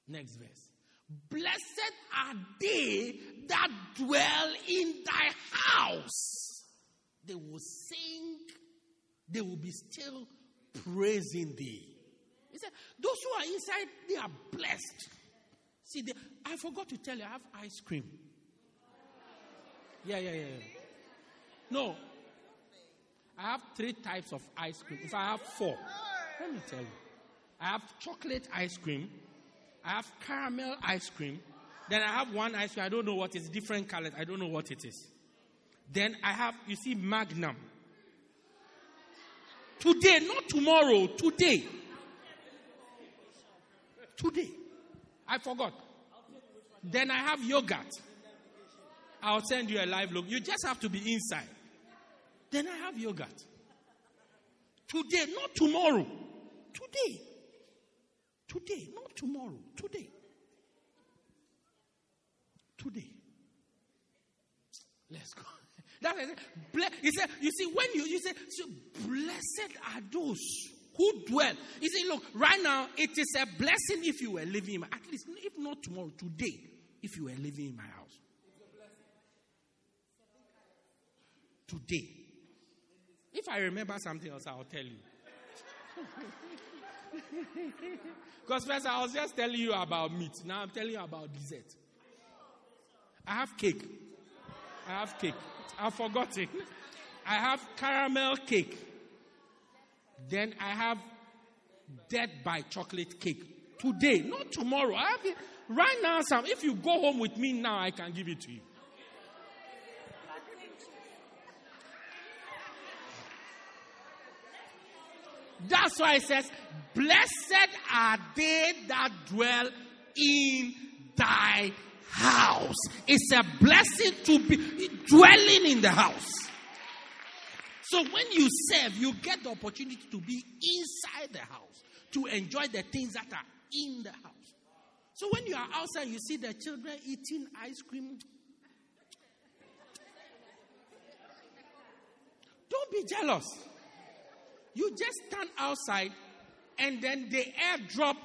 Next verse. Blessed are they that dwell in thy house. They will sing, they will be still praising thee. He said, Those who are inside, they are blessed. See, they, I forgot to tell you, I have ice cream. Yeah, yeah, yeah. yeah. No. I have three types of ice cream. If I have four, let me tell you. I have chocolate ice cream, I have caramel ice cream. Then I have one ice cream. I don't know what it's different colors. I don't know what it is. Then I have, you see, Magnum. Today, not tomorrow. Today. Today. I forgot. Then I have yogurt. I'll send you a live look. You just have to be inside. Then I have yogurt. Today, not tomorrow. Today. Today, not tomorrow. Today. Today. Let's go. That's what He said, you see, when you, you say, so blessed are those who dwell. He see, look, right now, it is a blessing if you were living in my, at least, if not tomorrow, today, if you were living in my house. Today. If I remember something else, I'll tell you. [LAUGHS] [LAUGHS] Because first I was just telling you about meat. Now I'm telling you about dessert. I have cake. I have cake. I've forgotten. I have caramel cake. Then I have dead by chocolate cake. Today, not tomorrow. I have it right now. Sam, if you go home with me now, I can give it to you. That's why it says, Blessed are they that dwell in thy house. It's a blessing to be dwelling in the house. So when you serve, you get the opportunity to be inside the house, to enjoy the things that are in the house. So when you are outside, you see the children eating ice cream. Don't be jealous. You just stand outside and then the air drop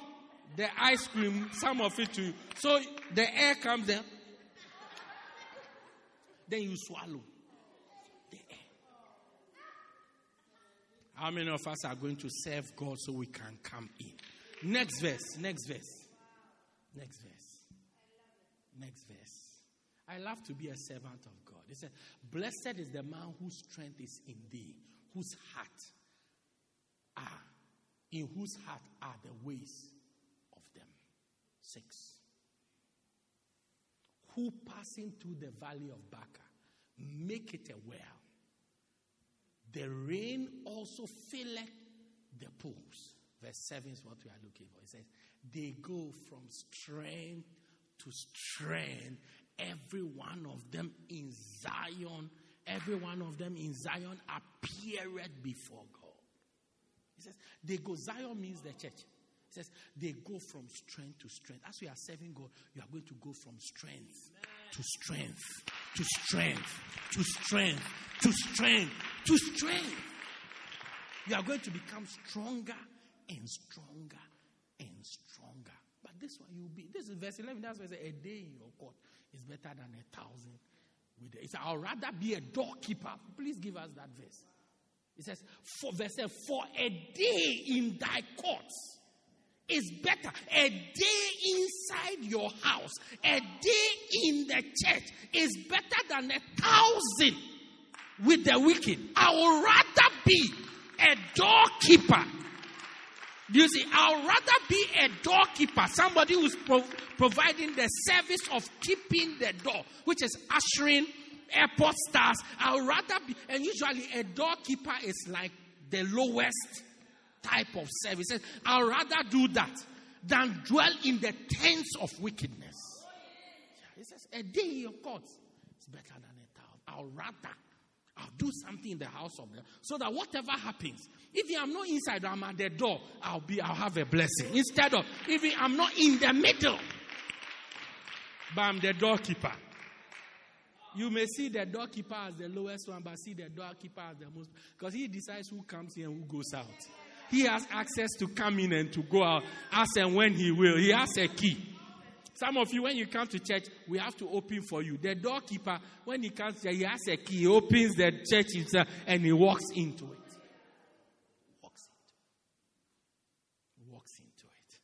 the ice cream, some of it to you. So the air comes in. Then you swallow the air. How many of us are going to serve God so we can come in? Next verse, next verse. Next verse. Next verse. I love to be a servant of God. He said, Blessed is the man whose strength is in thee, whose heart are, in whose heart are the ways of them. Six. Who passing through the valley of Baca make it a well. The rain also filleth the pools. Verse 7 is what we are looking for. It says, They go from strength to strength, every one of them in Zion, every one of them in Zion appeared before God. Says, they go, Zion means the church. He says, they go from strength to strength. As we are serving God, you are going to go from strength to strength, to strength, to strength, to strength, to strength. You are going to become stronger and stronger and stronger. But this one, you'll be, this is verse 11. That's why I say, a day in your court is better than a thousand with it. It's, I'll rather be a doorkeeper. Please give us that verse. It says, for verse 7, for a day in thy courts is better. A day inside your house, a day in the church is better than a thousand with the wicked. I would rather be a doorkeeper. Do you see? I'd rather be a doorkeeper, somebody who's pro- providing the service of keeping the door, which is ushering airport stars. I would rather be, and usually a doorkeeper is like the lowest type of services. I'd rather do that than dwell in the tents of wickedness. He says, a day in your court is better than a thousand. I'll rather, I'll do something in the house of God so that whatever happens, if I'm not inside, I'm at the door, I'll be, I'll have a blessing. Instead of, if I'm not in the middle, but I'm the doorkeeper. You may see the doorkeeper as the lowest one, but see the doorkeeper as the most, because he decides who comes in and who goes out. He has access to come in and to go out as and when he will. He has a key. Some of you, when you come to church, we have to open for you. The doorkeeper, when he comes here, he has a key. He opens the church and he walks into it. Walks into Walks into it.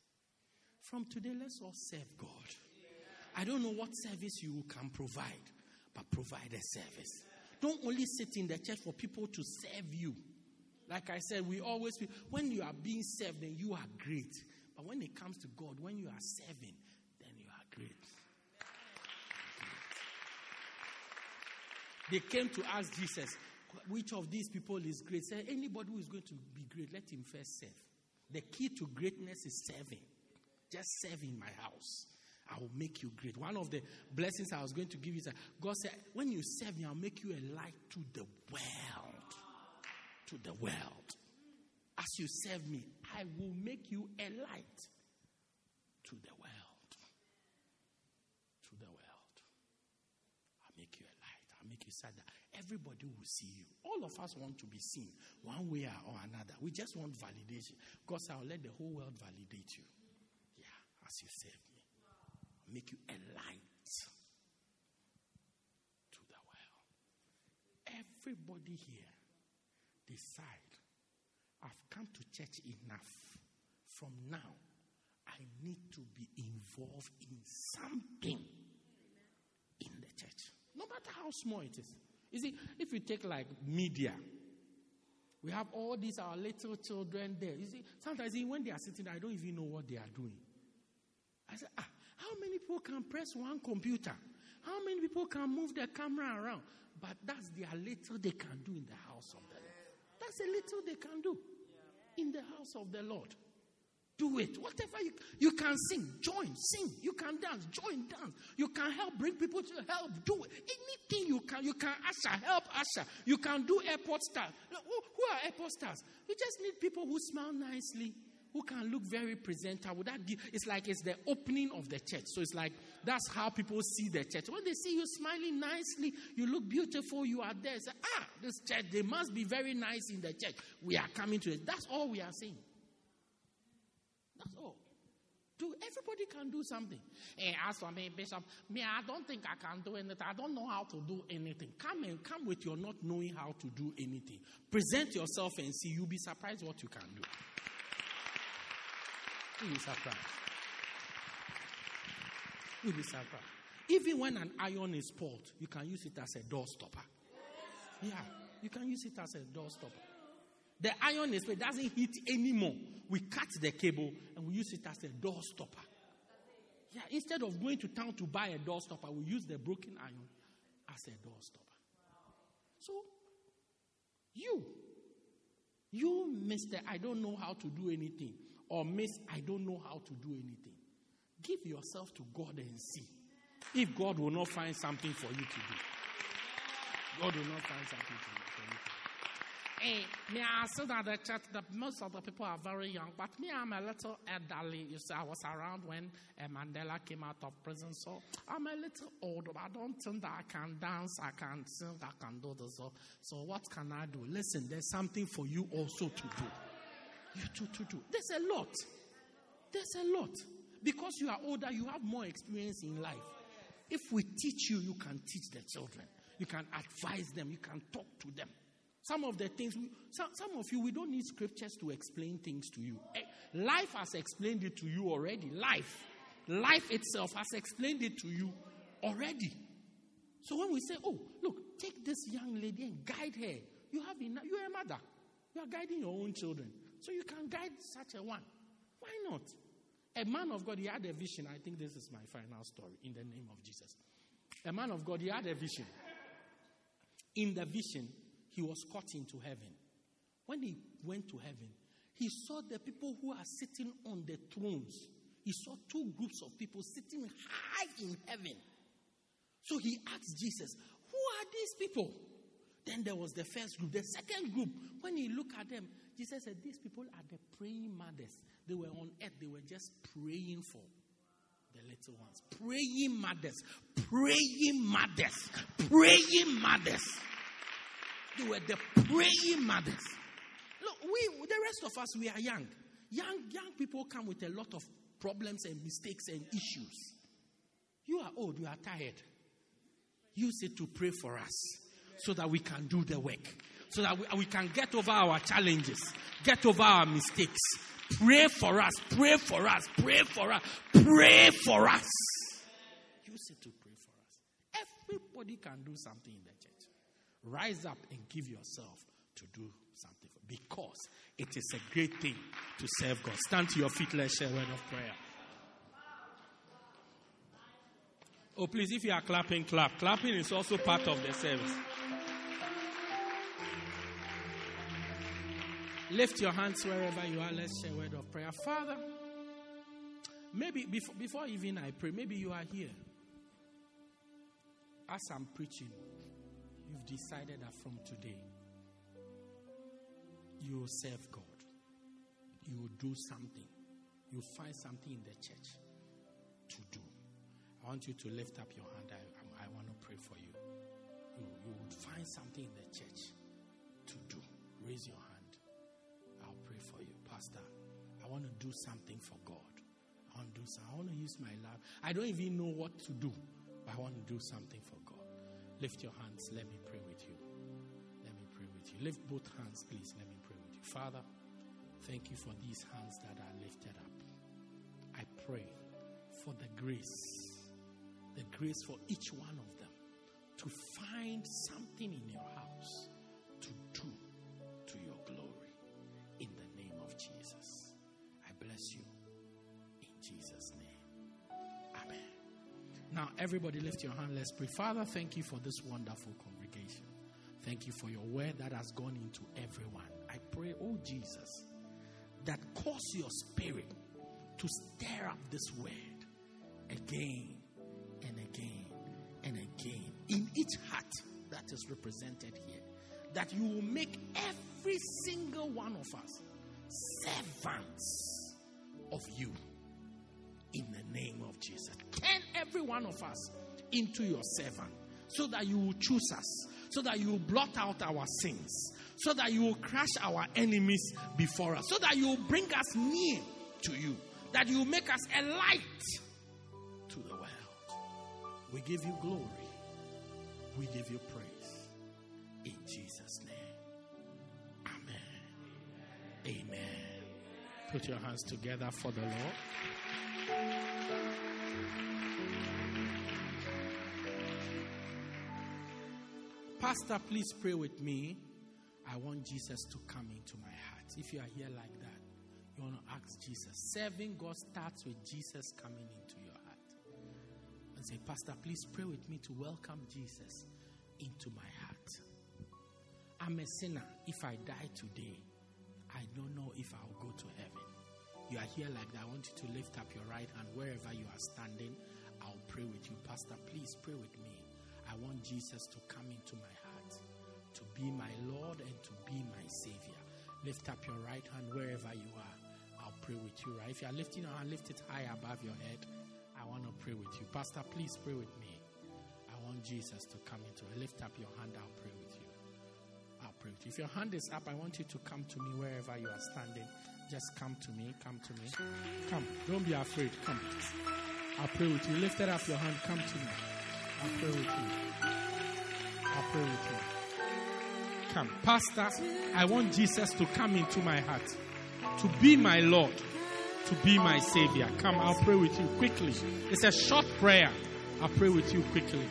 From today, let's all serve God. I don't know what service you can provide, but provide a service. Don't only sit in the church for people to serve you. Like I said, we always, when you are being served, then you are great. But when it comes to God, when you are serving, then you are great. They came to ask Jesus, which of these people is great? Say, anybody who is going to be great, let him first serve. The key to greatness is serving. Just serve in my house. I will make you great. One of the blessings I was going to give you is that God said, when you serve me, I'll make you a light to the world. To the world. As you serve me, I will make you a light to the world. To the world. I'll make you a light. I'll make you sad. Everybody will see you. All of us want to be seen one way or another. We just want validation. God said, I'll let the whole world validate you. Yeah, as you serve make you a light to the world. Everybody here decide I've come to church enough. From now, I need to be involved in something in the church, no matter how small it is. You see, if you take like media, we have all these our little children there. You see, sometimes when they are sitting, I don't even know what they are doing. I said, ah, how many people can press one computer? How many people can move their camera around? But that's the little they can do in the house of the Lord. That's a little they can do in the house of the Lord. Do it. Whatever you you can sing, join, sing. You can dance, join, dance. You can help bring people to help. Do it. anything you can. You can usher, help usher. You can do airport stars. Who, who are airport stars? You just need people who smile nicely, who can look very presentable. That give, it's like it's the opening of the church. So it's like that's how people see the church. When they see you smiling nicely, you look beautiful, you are there. Say, ah, this church, they must be very nice in the church. We are coming to it. That's all we are saying. That's all. Do everybody can do something. And as for me, Bishop, me, I don't think I can do anything. I don't know how to do anything. Come and come with your not knowing how to do anything. Present yourself and see. You'll be surprised what you can do. You'll be surprised. You'll be surprised. Even when an iron is pulled, you can use it as a door stopper. Yeah, you can use it as a door stopper. The iron is doesn't hit anymore. We cut the cable and we use it as a door stopper. Yeah, instead of going to town to buy a door stopper, we use the broken iron as a door stopper. So, you, you, Mister, I don't know how to do anything, or Miss, I don't know how to do anything. Give yourself to God and see if God will not find something for you to do. God will not find something for you. Hey, me, I said that the church, that most of the people are very young, but me, I'm a little elderly. You see, I was around when uh, Mandela came out of prison, so I'm a little old. I don't think that I can dance, I can sing, I can do this. So, so what can I do? Listen, there's something for you also to do. You too to do. There's a lot. There's a lot. Because you are older, you have more experience in life. If we teach you, you can teach the children. You can advise them. You can talk to them. Some of the things, we, some, some of you, we don't need scriptures to explain things to you. Eh, life has explained it to you already. Life. Life itself has explained it to you already. So when we say, oh, look, take this young lady and guide her, you have enough, you're a mother. You are guiding your own children. So you can guide such a one. Why not? A man of God, he had a vision. I think this is my final story in the name of Jesus. A man of God, he had a vision. In the vision, he was caught into heaven. When he went to heaven, he saw the people who are sitting on the thrones. He saw two groups of people sitting high in heaven. So he asked Jesus, Who are these people? Then there was the first group. The second group, when he looked at them, Jesus said, These people are the praying mothers. They were on earth, they were just praying for the little ones. Praying mothers. Praying mothers. Praying mothers. They were the praying mothers. Look, we, the rest of us, we are young. Young, young people come with a lot of problems and mistakes and issues. You are old, you are tired. Use it to pray for us so that we can do the work, so that we, we can get over our challenges, get over our mistakes. Pray for us, pray for us, pray for us, pray for us. Use it to pray for us. Everybody can do something in the church. Rise up and give yourself to do something because it is a great thing to serve God. Stand to your feet, let's share a word of prayer. Oh, please, if you are clapping, clap. Clapping is also part of the service. Lift your hands wherever you are. Let's share a word of prayer. Father, maybe before, before even I pray, maybe you are here. As I'm preaching, you've decided that from today, you will serve God. You will do something. You will find something in the church to do. I want you to lift up your hand. I, I, I want to pray for you. You, you would find something in the church to do. Raise your hand. Pastor, I want to do something for God. I want to do something. I want to use my life. I don't even know what to do, but I want to do something for God. Lift your hands. Let me pray with you. Let me pray with you. Lift both hands, please. Let me pray with you. Father, thank you for these hands that are lifted up. I pray for the grace, the grace for each one of them to find something in your house Now, everybody lift your hand. Let's pray. Father, thank you for this wonderful congregation. Thank you for your word that has gone into everyone. I pray, oh Jesus, that cause your spirit to stir up this word again and again and again in each heart that is represented here. That you will make every single one of us servants of you in the name of Jesus. Turn every one of us into your servant so that you will choose us, so that you will blot out our sins, so that you will crush our enemies before us, so that you will bring us near to you, that you will make us a light to the world. We give you glory, we give you praise. In Jesus' name. Amen. Amen. Put your hands together for the Lord. Pastor, please pray with me. I want Jesus to come into my heart. If you are here like that, you want to ask Jesus. Serving God starts with Jesus coming into your heart. And say, Pastor, please pray with me to welcome Jesus into my heart. I'm a sinner. If I die today, I don't know if I'll go to heaven. You are here like that. I want you to lift up your right hand wherever you are standing. I'll pray with you. Pastor, please pray with me. I want Jesus to come into my heart, to be my Lord and to be my Savior. Lift up your right hand wherever you are. I'll pray with you, right? If you are lifting your hand, lift it high above your head. I want to pray with you. Pastor, please pray with me. I want Jesus to come into it. Lift up your hand. I'll pray with you. I'll pray with you. If your hand is up, I want you to come to me wherever you are standing. Just come to me. Come to me. Come. Don't be afraid. Come. I'll pray with you. Lift it up your hand. Come to me. I'll pray with you. I'll pray with you. Come. Pastor, I want Jesus to come into my heart, to be my Lord, to be my Savior. Come, I'll pray with you quickly. It's a short prayer. I'll pray with you quickly.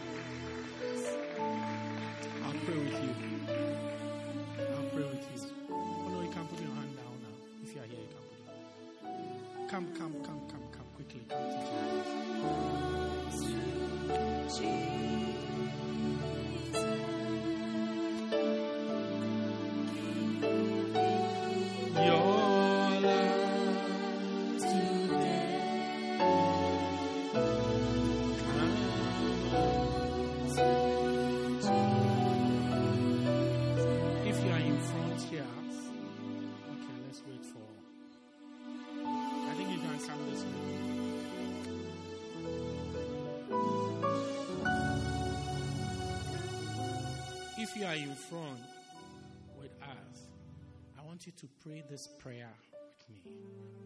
Pray this prayer with me.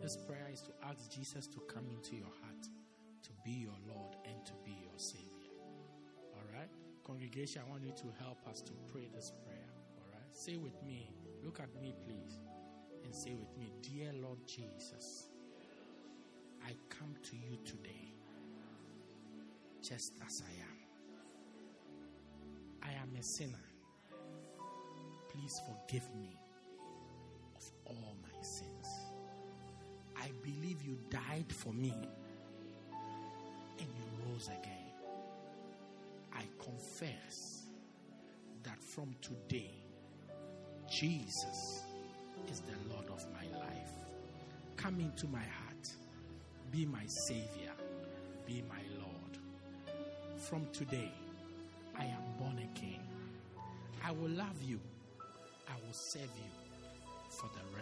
This prayer is to ask Jesus to come into your heart, to be your Lord and to be your Savior. All right? Congregation, I want you to help us to pray this prayer. All right? Say with me. Look at me, please. And say with me, Dear Lord Jesus, I come to you today just as I am. I am a sinner. Please forgive me all my sins. I believe you died for me and you rose again. I confess that from today, Jesus is the Lord of my life. Come into my heart. Be my Savior. Be my Lord. From today, I am born again. I will love you. I will serve you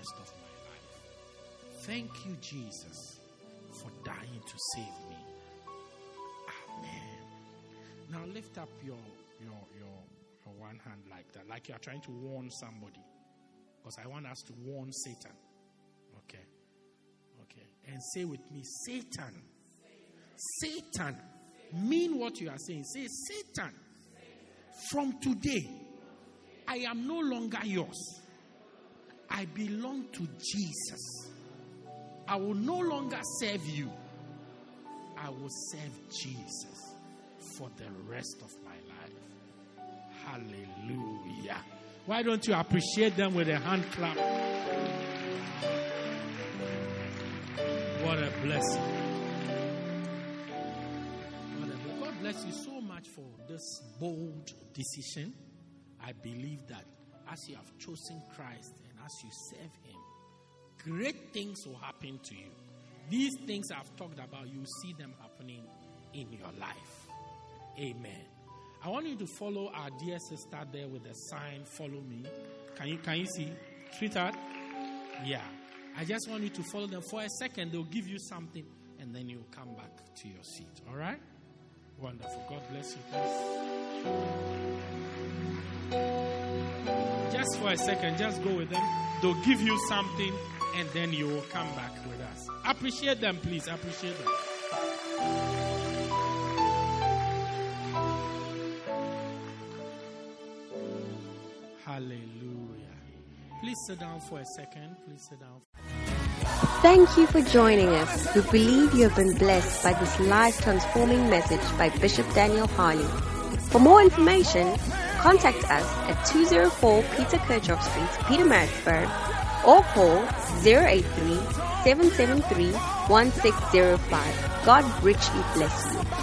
rest of my life. Thank you, Jesus, for dying to save me. Amen. Now lift up your your your, your one hand like that, like you are trying to warn somebody. Because I want us to warn Satan. Okay. Okay. And say with me, Satan. Satan. Mean what you are saying. Say, Satan. From today, I am no longer yours. I belong to Jesus. I will no longer serve you. I will serve Jesus for the rest of my life. Hallelujah. Why don't you appreciate them with a hand clap? What a blessing. What a blessing. bless you so much for this bold decision. I believe that as you have chosen Christ as you serve Him, great things will happen to you. These things I've talked about, you see them happening in your life. Amen. I want you to follow our dear sister there with the sign, follow me. Can you can you see? Sweetheart? Yeah. I just want you to follow them for a second. They'll give you something and then you'll come back to your seat. All right? Wonderful. God bless you. Just for a second, just go with them. They'll give you something and then you will come back with us. Appreciate them, please. Appreciate them. Hallelujah. Please sit down for a second. Please sit down. Thank you for joining us. We believe you have been blessed by this life transforming message by Bishop Daniel Harley. For more information, contact us at 204 Peter Kerchhoff Street, Pietermaritzburg, or call 083 773 1605. God richly bless you.